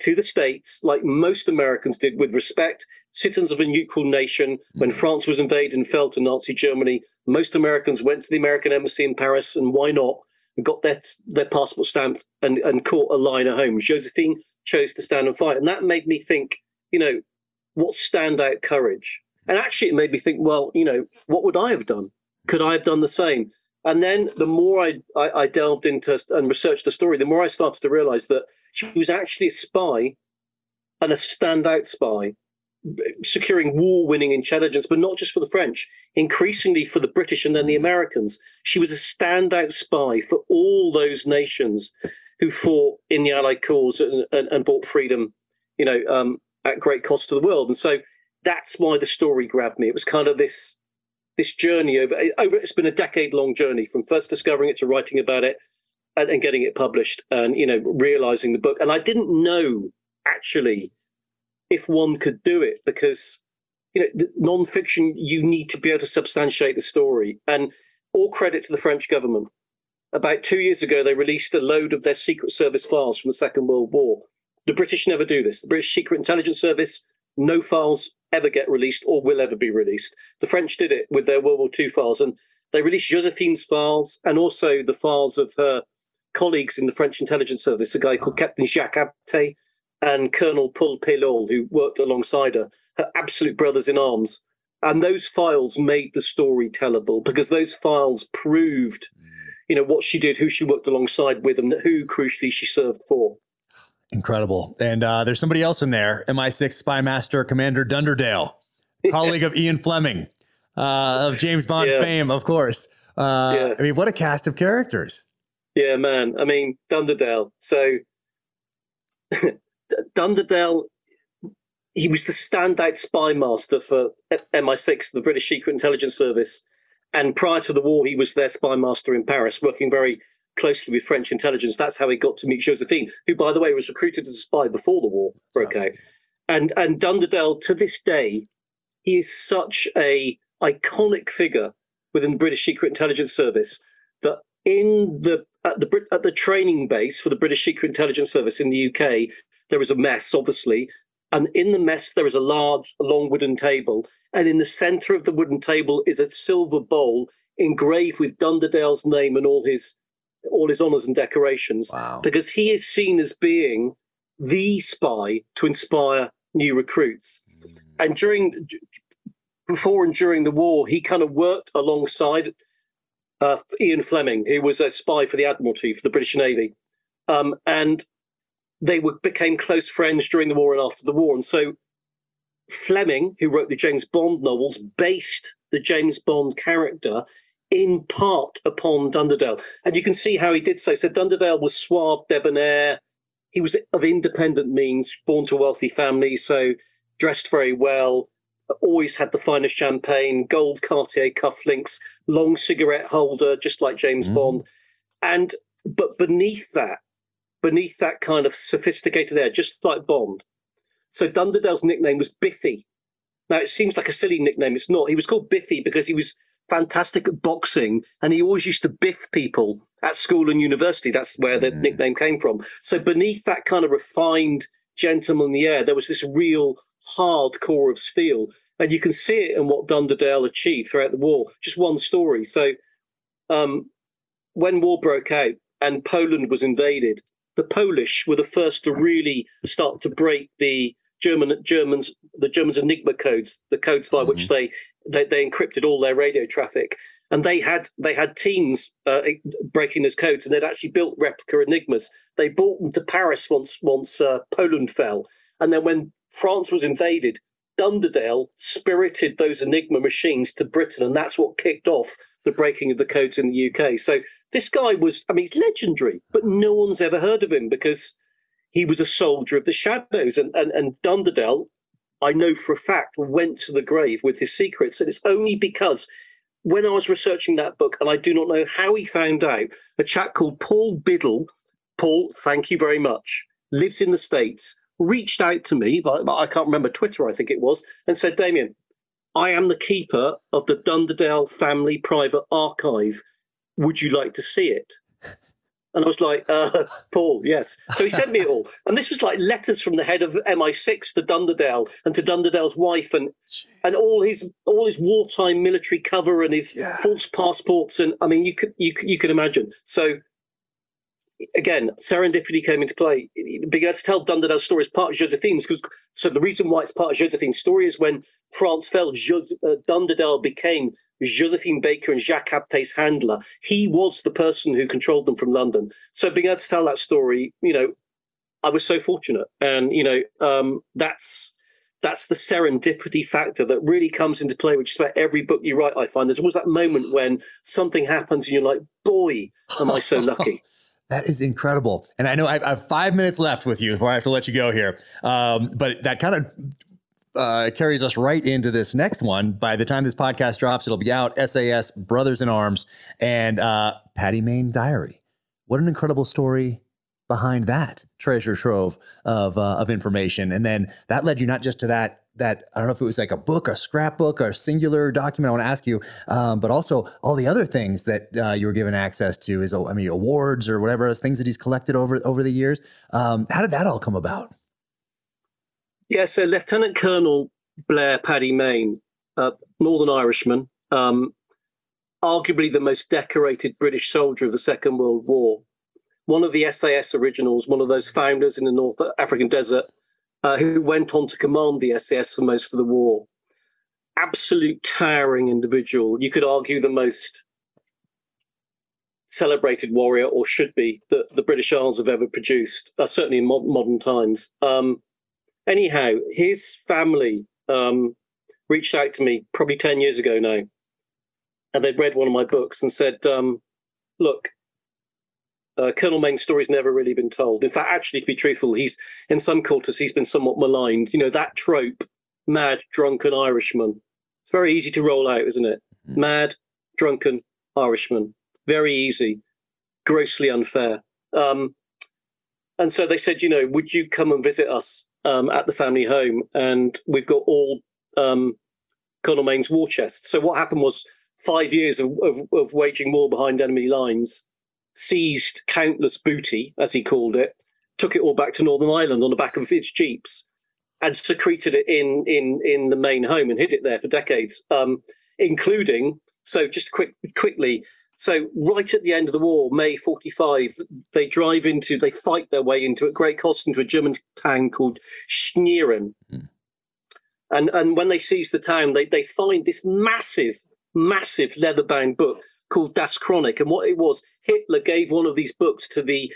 to the States like most Americans did with respect, citizens of a neutral nation. When mm. France was invaded and fell to Nazi Germany, most Americans went to the American embassy in Paris, and why not? And got their their passport stamped and, and caught a line at home. Josephine chose to stand and fight. And that made me think, you know, what standout courage. And actually, it made me think, well, you know, what would I have done? Could I have done the same? And then the more I, I, I delved into and researched the story, the more I started to realize that she was actually a spy and a standout spy, securing war winning intelligence, but not just for the French, increasingly for the British and then the Americans. She was a standout spy for all those nations who fought in the Allied cause and, and, and brought freedom, you know, um, at great cost to the world. And so that's why the story grabbed me. It was kind of this this journey over over it's been a decade long journey from first discovering it to writing about it and, and getting it published and you know realizing the book. And i didn't know actually if one could do it because you know non-fiction you need to be able to substantiate the story. And all credit to the french government. About two years ago they released a load of their secret service files from the second world war. The british never do this. The british secret intelligence service no files ever get released or will ever be released. The French did it with their World War II files, and they released Josephine's files and also the files of her colleagues in the French intelligence service, a guy called Captain Jacques Abtey and Colonel Paul Paillole, who worked alongside her, her absolute brothers in arms. And those files made the story tellable because those files proved, you know, what she did, who she worked alongside with, and who crucially she served for. Incredible. And uh, there's somebody else in there MI6 spy master Commander Dunderdale, colleague of Ian Fleming, uh, of James Bond yeah. fame, of course. Uh, yeah. I mean, what a cast of characters. Yeah, man. I mean, Dunderdale. So, Dunderdale, he was the standout spy master for MI6, the British Secret Intelligence Service. And prior to the war, he was their spy master in Paris, working very closely with French intelligence. That's how he got to meet Josephine, who, by the way, was recruited as a spy before the war broke out. And and Dunderdale, to this day, he is such a iconic figure within the British Secret Intelligence Service that in the at the at the training base for the British Secret Intelligence Service in the UK, there is a mess, obviously, and in the mess there is a large, long wooden table, and in the centre of the wooden table is a silver bowl engraved with Dunderdale's name and all his all his honors and decorations wow. because he is seen as being the spy to inspire new recruits. Mm. And during, before and during the war, he kind of worked alongside uh, Ian Fleming, who was a spy for the Admiralty for the British Navy, um, and they were, became close friends during the war and after the war. And so Fleming, who wrote the James Bond novels, based the James Bond character in part upon Dunderdale. And you can see how he did so. So Dunderdale was suave, debonair. He was of independent means, born to a wealthy family, so dressed very well, always had the finest champagne, gold Cartier cufflinks, long cigarette holder, just like James mm. Bond. And but beneath that, beneath that kind of sophisticated air, just like Bond. So Dunderdale's nickname was Biffy. Now it seems like a silly nickname. It's not. He was called Biffy because he was fantastic at boxing, and he always used to biff people at school and university. That's where the mm. nickname came from. So beneath that kind of refined gentlemanly air, there was this real hard core of steel, and you can see it in what Dunderdale achieved throughout the war. Just one story. So um, when war broke out and Poland was invaded, the Polish were the first to really start to break the German Germans the Germans Enigma codes, the codes by mm-hmm. which they, they they encrypted all their radio traffic, and they had they had teams uh, breaking those codes, and they'd actually built replica Enigmas. They brought them to Paris once once uh, Poland fell, and then when France was invaded, Dunderdale spirited those Enigma machines to Britain, and that's what kicked off the breaking of the codes in the UK. So this guy was, I mean, he's legendary, but no one's ever heard of him because he was a soldier of the shadows. And, and, and Dunderdale, I know for a fact, went to the grave with his secrets. And it's only because when I was researching that book, and I do not know how he found out, a chap called Paul Biddle, Paul, thank you very much, lives in the States, reached out to me, but I can't remember Twitter, I think it was, and said, Damien, I am the keeper of the Dunderdale Family Private Archive. Would you like to see it? And I was like, uh, Paul, yes. So he sent me it all. And this was like letters from the head of MI6 to Dunderdale and to Dunderdale's wife and and all his all his wartime military cover and his yeah. false passports. And I mean, you could you could, you could imagine. So again, serendipity came into play. began to tell Dunderdale's story as part of Josephine's. Because so the reason why it's part of Josephine's story is when France fell, Jos- uh, Dunderdale became Josephine Baker and Jacques Abtey's handler. He was the person who controlled them from London. So being able to tell that story, you know, I was so fortunate, and you know, um, that's that's the serendipity factor that really comes into play, which is about every book you write. I find there's always that moment when something happens, and you're like, "Boy, am I so lucky." That is incredible. And I know I, have five minutes left with you before I have to let you go here. Um, but that kind of uh, carries us right into this next one. By the time this podcast drops, it'll be out. SAS Brothers in Arms and uh, Paddy Mayne Diary. What an incredible story behind that treasure trove of uh, of information. And then that led you not just to that that I don't know if it was like a book, a scrapbook, or a singular document. I want to ask you, um, but also all the other things that uh, you were given access to is I mean awards or whatever things that he's collected over over the years. Um, how did that all come about? Yeah, so Lieutenant Colonel Blair Paddy Mayne, uh, Northern Irishman, um, arguably the most decorated British soldier of the Second World War, one of the SAS originals, one of those founders in the North African desert, uh, who went on to command the SAS for most of the war. Absolute towering individual. You could argue the most celebrated warrior, or should be, that the British Isles have ever produced, uh, certainly in mod- modern times. Um, anyhow, his family um, reached out to me probably 10 years ago now. And they'd read one of my books and said, um, look, uh, Colonel Mayne's story's never really been told. In fact, actually, to be truthful, he's in some quarters he's been somewhat maligned. You know that trope, mad drunken Irishman. It's very easy to roll out, isn't it? Mm-hmm. Mad drunken Irishman. Very easy, grossly unfair. Um, and so they said, you know, would you come and visit us um, at the family home, and we've got all um, Colonel Mayne's war chest. So what happened was five years of, of, of waging war behind enemy lines, seized countless booty, as he called it, took it all back to Northern Ireland on the back of his jeeps, and secreted it in in in the Mayne home and hid it there for decades, um, including. So just quick quickly, so right at the end of the war, May 45, they drive into, they fight their way into at great cost into a German town called Schnieren. Mm. And and when they seize the town, they, they find this massive, massive leather-bound book called Das Chronik. And what it was, Hitler gave one of these books to the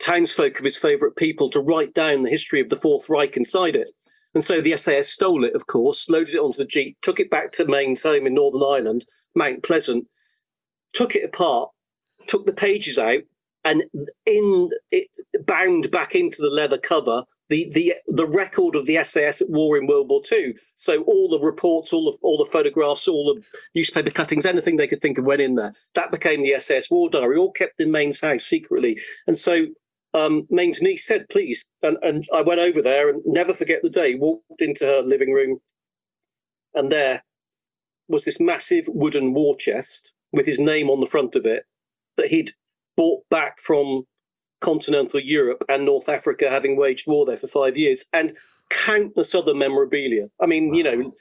townsfolk of his favorite people to write down the history of the Fourth Reich inside it. And so the SAS stole it, of course, loaded it onto the Jeep, took it back to Mayne's home in Northern Ireland, Mount Pleasant, took it apart, took the pages out, and in it bound back into the leather cover the the the record of the SAS at war in World War II. So all the reports, all the all the photographs, all the newspaper cuttings, anything they could think of went in there. That became the SAS war diary, all kept in Mayne's house secretly. And so um, Mayne's niece said, "Please," and and I went over there and never forget the day. Walked into her living room, and there was this massive wooden war chest with his name on the front of it that he'd bought back from continental Europe and North Africa, having waged war there for five years, and countless other memorabilia. I mean, wow. you know,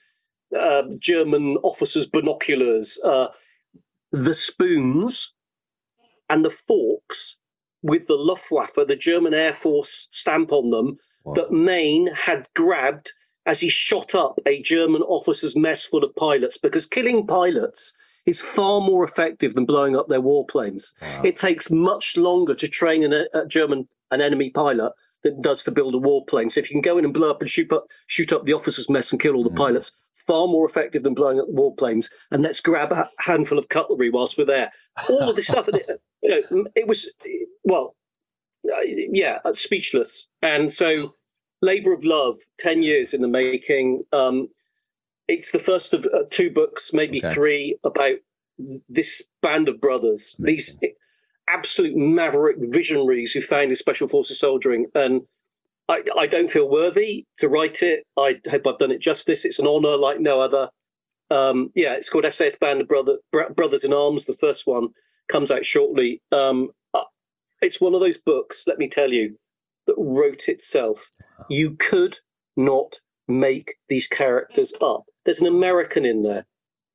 uh, German officers' binoculars, uh, the spoons, and the forks with the Luftwaffe, the German Air Force stamp on them, that Mayne had grabbed as he shot up a German officer's mess full of pilots because killing pilots is far more effective than blowing up their warplanes. Wow. It takes much longer to train an, a German an enemy pilot than it does to build a warplane. So if you can go in and blow up and shoot up shoot up the officers' mess and kill all the mm. pilots, far more effective than blowing up the warplanes. And let's grab a handful of cutlery whilst we're there. All of this stuff, and it, you know, it was well, uh, yeah, uh, speechless. And so, Labor of Love, ten years in the making. Um, it's the first of uh, two books, maybe okay. three, about this band of brothers, Amazing. these absolute maverick visionaries who founded Special Forces soldiering. And I, I, don't feel worthy to write it. I hope I've done it justice. It's an honor like no other. Um, yeah, it's called SAS Band of Brother, Brothers in Arms. The first one comes out shortly. Um, uh, it's one of those books, let me tell you, that wrote itself. You could not make these characters up. There's an American in there.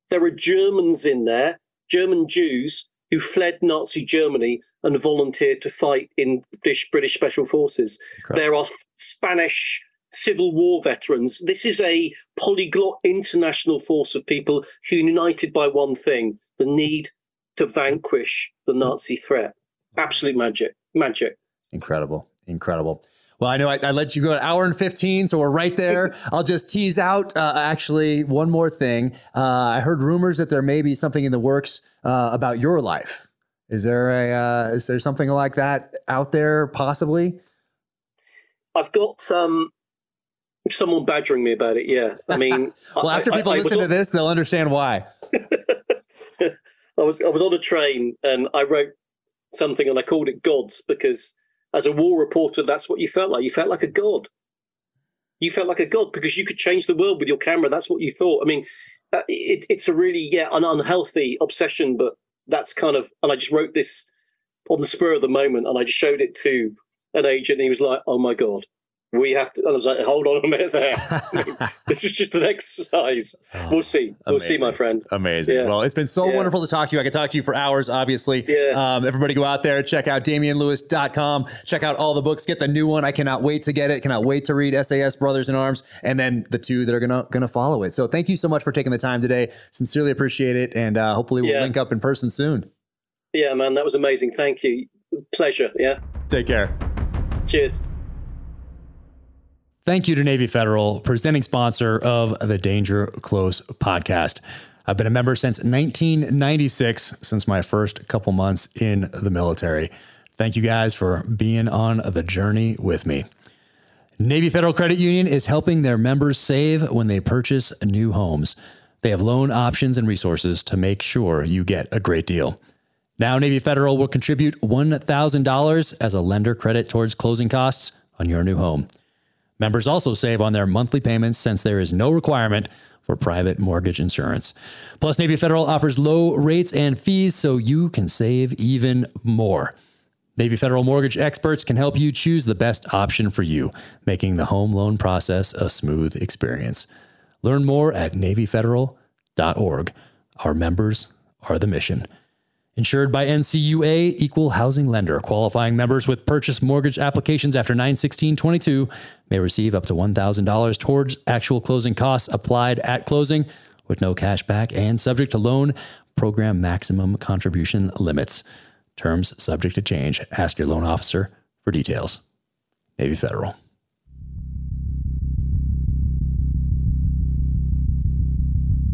There are Germans in there, German Jews who fled Nazi Germany and volunteered to fight in British, British Special Forces. There are Spanish Civil War veterans. This is a polyglot international force of people who united by one thing the need to vanquish the Nazi threat. Absolute magic. Magic. Incredible. Incredible. Well, I know I, I, let you go an hour and 15, so we're right there. I'll just tease out uh, actually one more thing. Uh, I heard rumors that there may be something in the works uh, about your life. Is there a uh, is there something like that out there possibly? I've got um, someone badgering me about it. Yeah, I mean, well, after people I, I listen to this, they'll understand why. I was I was on a train and I wrote something and I called it gods because as a war reporter, that's what you felt like. You felt like a god. You felt like a god because you could change the world with your camera. That's what you thought. I mean, uh, it, it's a really yeah an unhealthy obsession, but that's kind of. And I just wrote this on the spur of the moment, and I just showed it to an agent. And he was like, "Oh my god, we have to. I was like, hold on a minute there. this was just an exercise. Oh, we'll see. We'll amazing. see, my friend. Amazing. Yeah. Well, it's been so yeah. wonderful to talk to you. I could talk to you for hours, obviously. Yeah. Um, everybody go out there, check out DamienLewis.com, check out all the books, get the new one. I cannot wait to get it. Cannot wait to read SAS Brothers in Arms and then the two that are gonna gonna follow it. So thank you so much for taking the time today. Sincerely appreciate it. And uh, hopefully we'll yeah. link up in person soon. Yeah, man, that was amazing. Thank you. Pleasure. Yeah. Take care. Cheers. Thank you to Navy Federal, presenting sponsor of the Danger Close podcast. I've been a member since 1996, since my first couple months in the military. Thank you guys for being on the journey with me. Navy Federal Credit Union is helping their members save when they purchase new homes. They have loan options and resources to make sure you get a great deal. Now, Navy Federal will contribute $1,000 as a lender credit towards closing costs on your new home. Members also save on their monthly payments since there is no requirement for private mortgage insurance. Plus, Navy Federal offers low rates and fees so you can save even more. Navy Federal mortgage experts can help you choose the best option for you, making the home loan process a smooth experience. Learn more at NavyFederal.org. Our members are the mission. Insured by NCUA, equal housing lender. Qualifying members with purchase mortgage applications after 91622 may receive up to $1,000 towards actual closing costs applied at closing with no cash back and subject to loan program maximum contribution limits. Terms subject to change. Ask your loan officer for details. Navy Federal.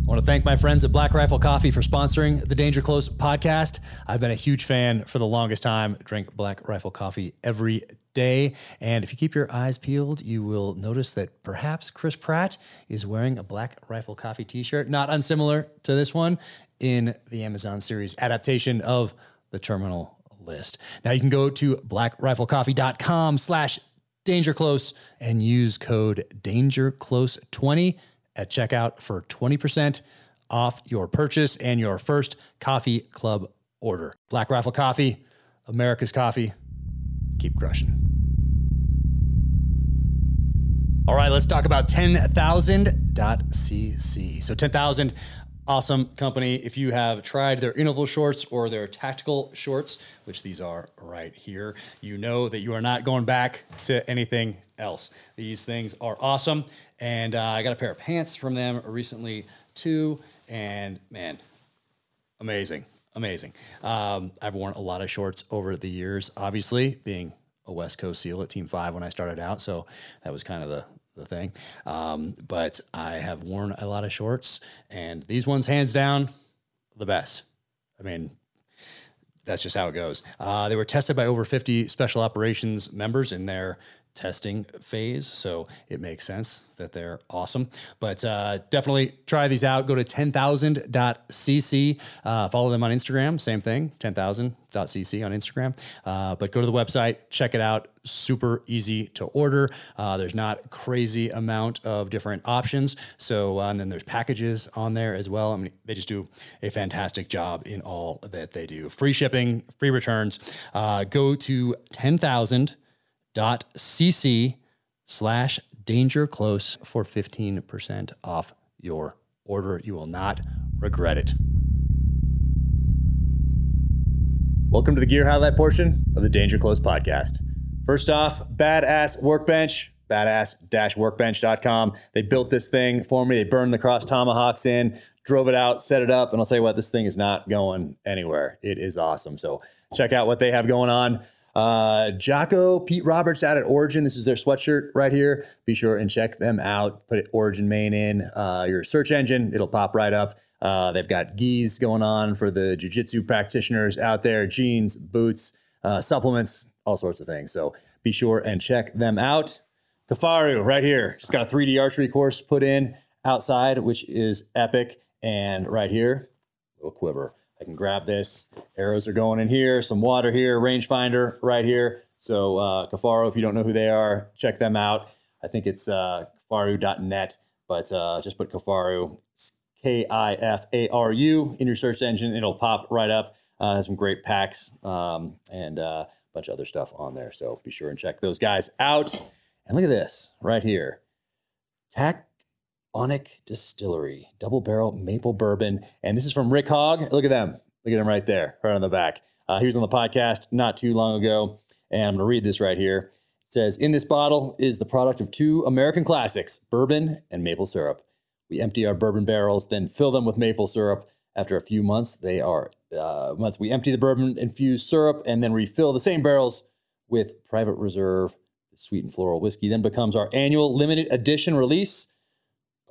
I want to thank my friends at Black Rifle Coffee for sponsoring the Danger Close podcast. I've been a huge fan for the longest time. Drink Black Rifle Coffee every day. And if you keep your eyes peeled, you will notice that perhaps Chris Pratt is wearing a Black Rifle Coffee t shirt, not unsimilar to this one in the Amazon series adaptation of the Terminal List. Now you can go to blackriflecoffee.com slash danger close and use code dangerclose20 at checkout for 20% off your purchase and your first coffee club order. Black Rifle Coffee, America's coffee. Keep crushing. All right, let's talk about 10,000.cc. So 10,000 awesome company. If you have tried their interval shorts or their tactical shorts, which these are right here, you know that you are not going back to anything else. These things are awesome. And uh, I got a pair of pants from them recently too. And man, amazing. Amazing. Um, I've worn a lot of shorts over the years, obviously, being a West Coast SEAL at Team Five when I started out. So that was kind of the the thing. Um, but I have worn a lot of shorts, and these ones, hands down, the best. I mean, that's just how it goes. Uh, they were tested by over 50 special operations members in their testing phase. So it makes sense that they're awesome. But uh, definitely try these out. Go to 10,000.cc. Uh, follow them on Instagram. Same thing, 10,000.cc on Instagram. Uh, but go to the website, check it out. Super easy to order. Uh, there's not crazy amount of different options. So, uh, and then there's packages on there as well. I mean, they just do a fantastic job in all that they do. Free shipping, free returns. Uh, go to 10,000 dot cc slash danger close for 15% off your order. You will not regret it. Welcome to the gear highlight portion of the Danger Close podcast. First off, Badass Workbench, badass-workbench.com. They built this thing for me. They burned the cross tomahawks in, drove it out, set it up, and I'll tell you what, this thing is not going anywhere. It is awesome. So check out what they have going on. Uh, Jocko, Pete Roberts out at Origin. This is their sweatshirt right here. Be sure and check them out. Put Origin Maine in uh, your search engine, it'll pop right up. Uh, they've got gis going on for the jujitsu practitioners out there, jeans, boots, uh, supplements, all sorts of things. So be sure and check them out. Kifaru, right here, just got a 3D archery course put in outside, which is epic. And right here, little quiver. I can grab this. Arrows are going in here, some water here, rangefinder right here. So uh, Kifaru, if you don't know who they are, check them out. I think it's uh, kifaru.net, but uh, just put Kifaru, K-I-F-A-R-U in your search engine. It'll pop right up. Uh, has some great packs um, and uh, a bunch of other stuff on there. So be sure and check those guys out. And look at this right here. Tac Onic Distillery, double barrel maple bourbon. And this is from Rick Hogg. Look at them. Look at them right there, right on the back. Uh, he was on the podcast not too long ago. And I'm going to read this right here. It says In this bottle is the product of two American classics, bourbon and maple syrup. We empty our bourbon barrels, then fill them with maple syrup. After a few months, they are uh. We empty the bourbon infused syrup and then refill the same barrels with Private Reserve, sweet and floral whiskey. Then becomes our annual limited edition release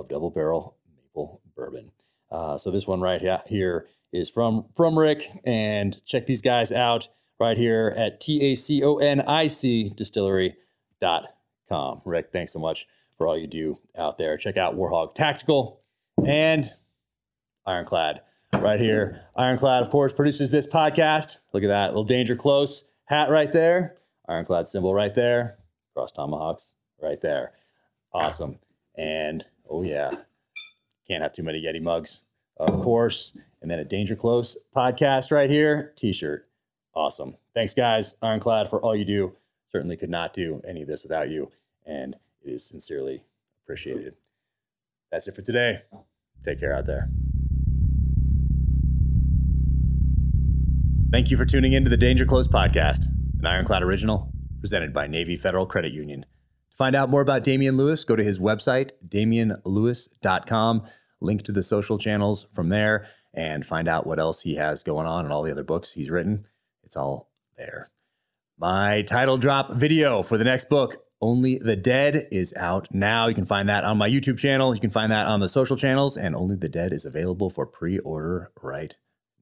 of double barrel maple bourbon. Uh, so this one right here is from from Rick, and check these guys out right here at T-A-C-O-N-I-C distillery.com. Rick, thanks so much for all you do out there. Check out Warhog Tactical and Ironclad right here. Ironclad, of course, produces this podcast. Look at that little danger close hat right there. Ironclad symbol right there. Cross tomahawks right there. Awesome. And Oh yeah, can't have too many Yeti mugs, of course. And then a Danger Close podcast right here, T-shirt, awesome. Thanks guys, Ironclad, for all you do. Certainly could not do any of this without you, and it is sincerely appreciated. That's it for today. Take care out there. Thank you for tuning in to the Danger Close podcast, an Ironclad original presented by Navy Federal Credit Union. Find out more about Damien Lewis, go to his website, damienlewis.com. Link to the social channels from there and find out what else he has going on and all the other books he's written. It's all there. My title drop video for the next book, Only the Dead, is out now. You can find that on my YouTube channel. You can find that on the social channels, and Only the Dead is available for pre order right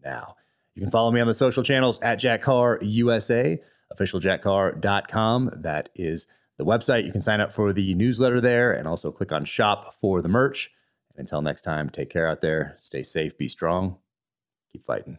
now. You can follow me on the social channels at Jack Carr USA, officialjackcarr.com. That is the website. You can sign up for the newsletter there and also click on shop for the merch. And until next time, take care out there. Stay safe, be strong, keep fighting.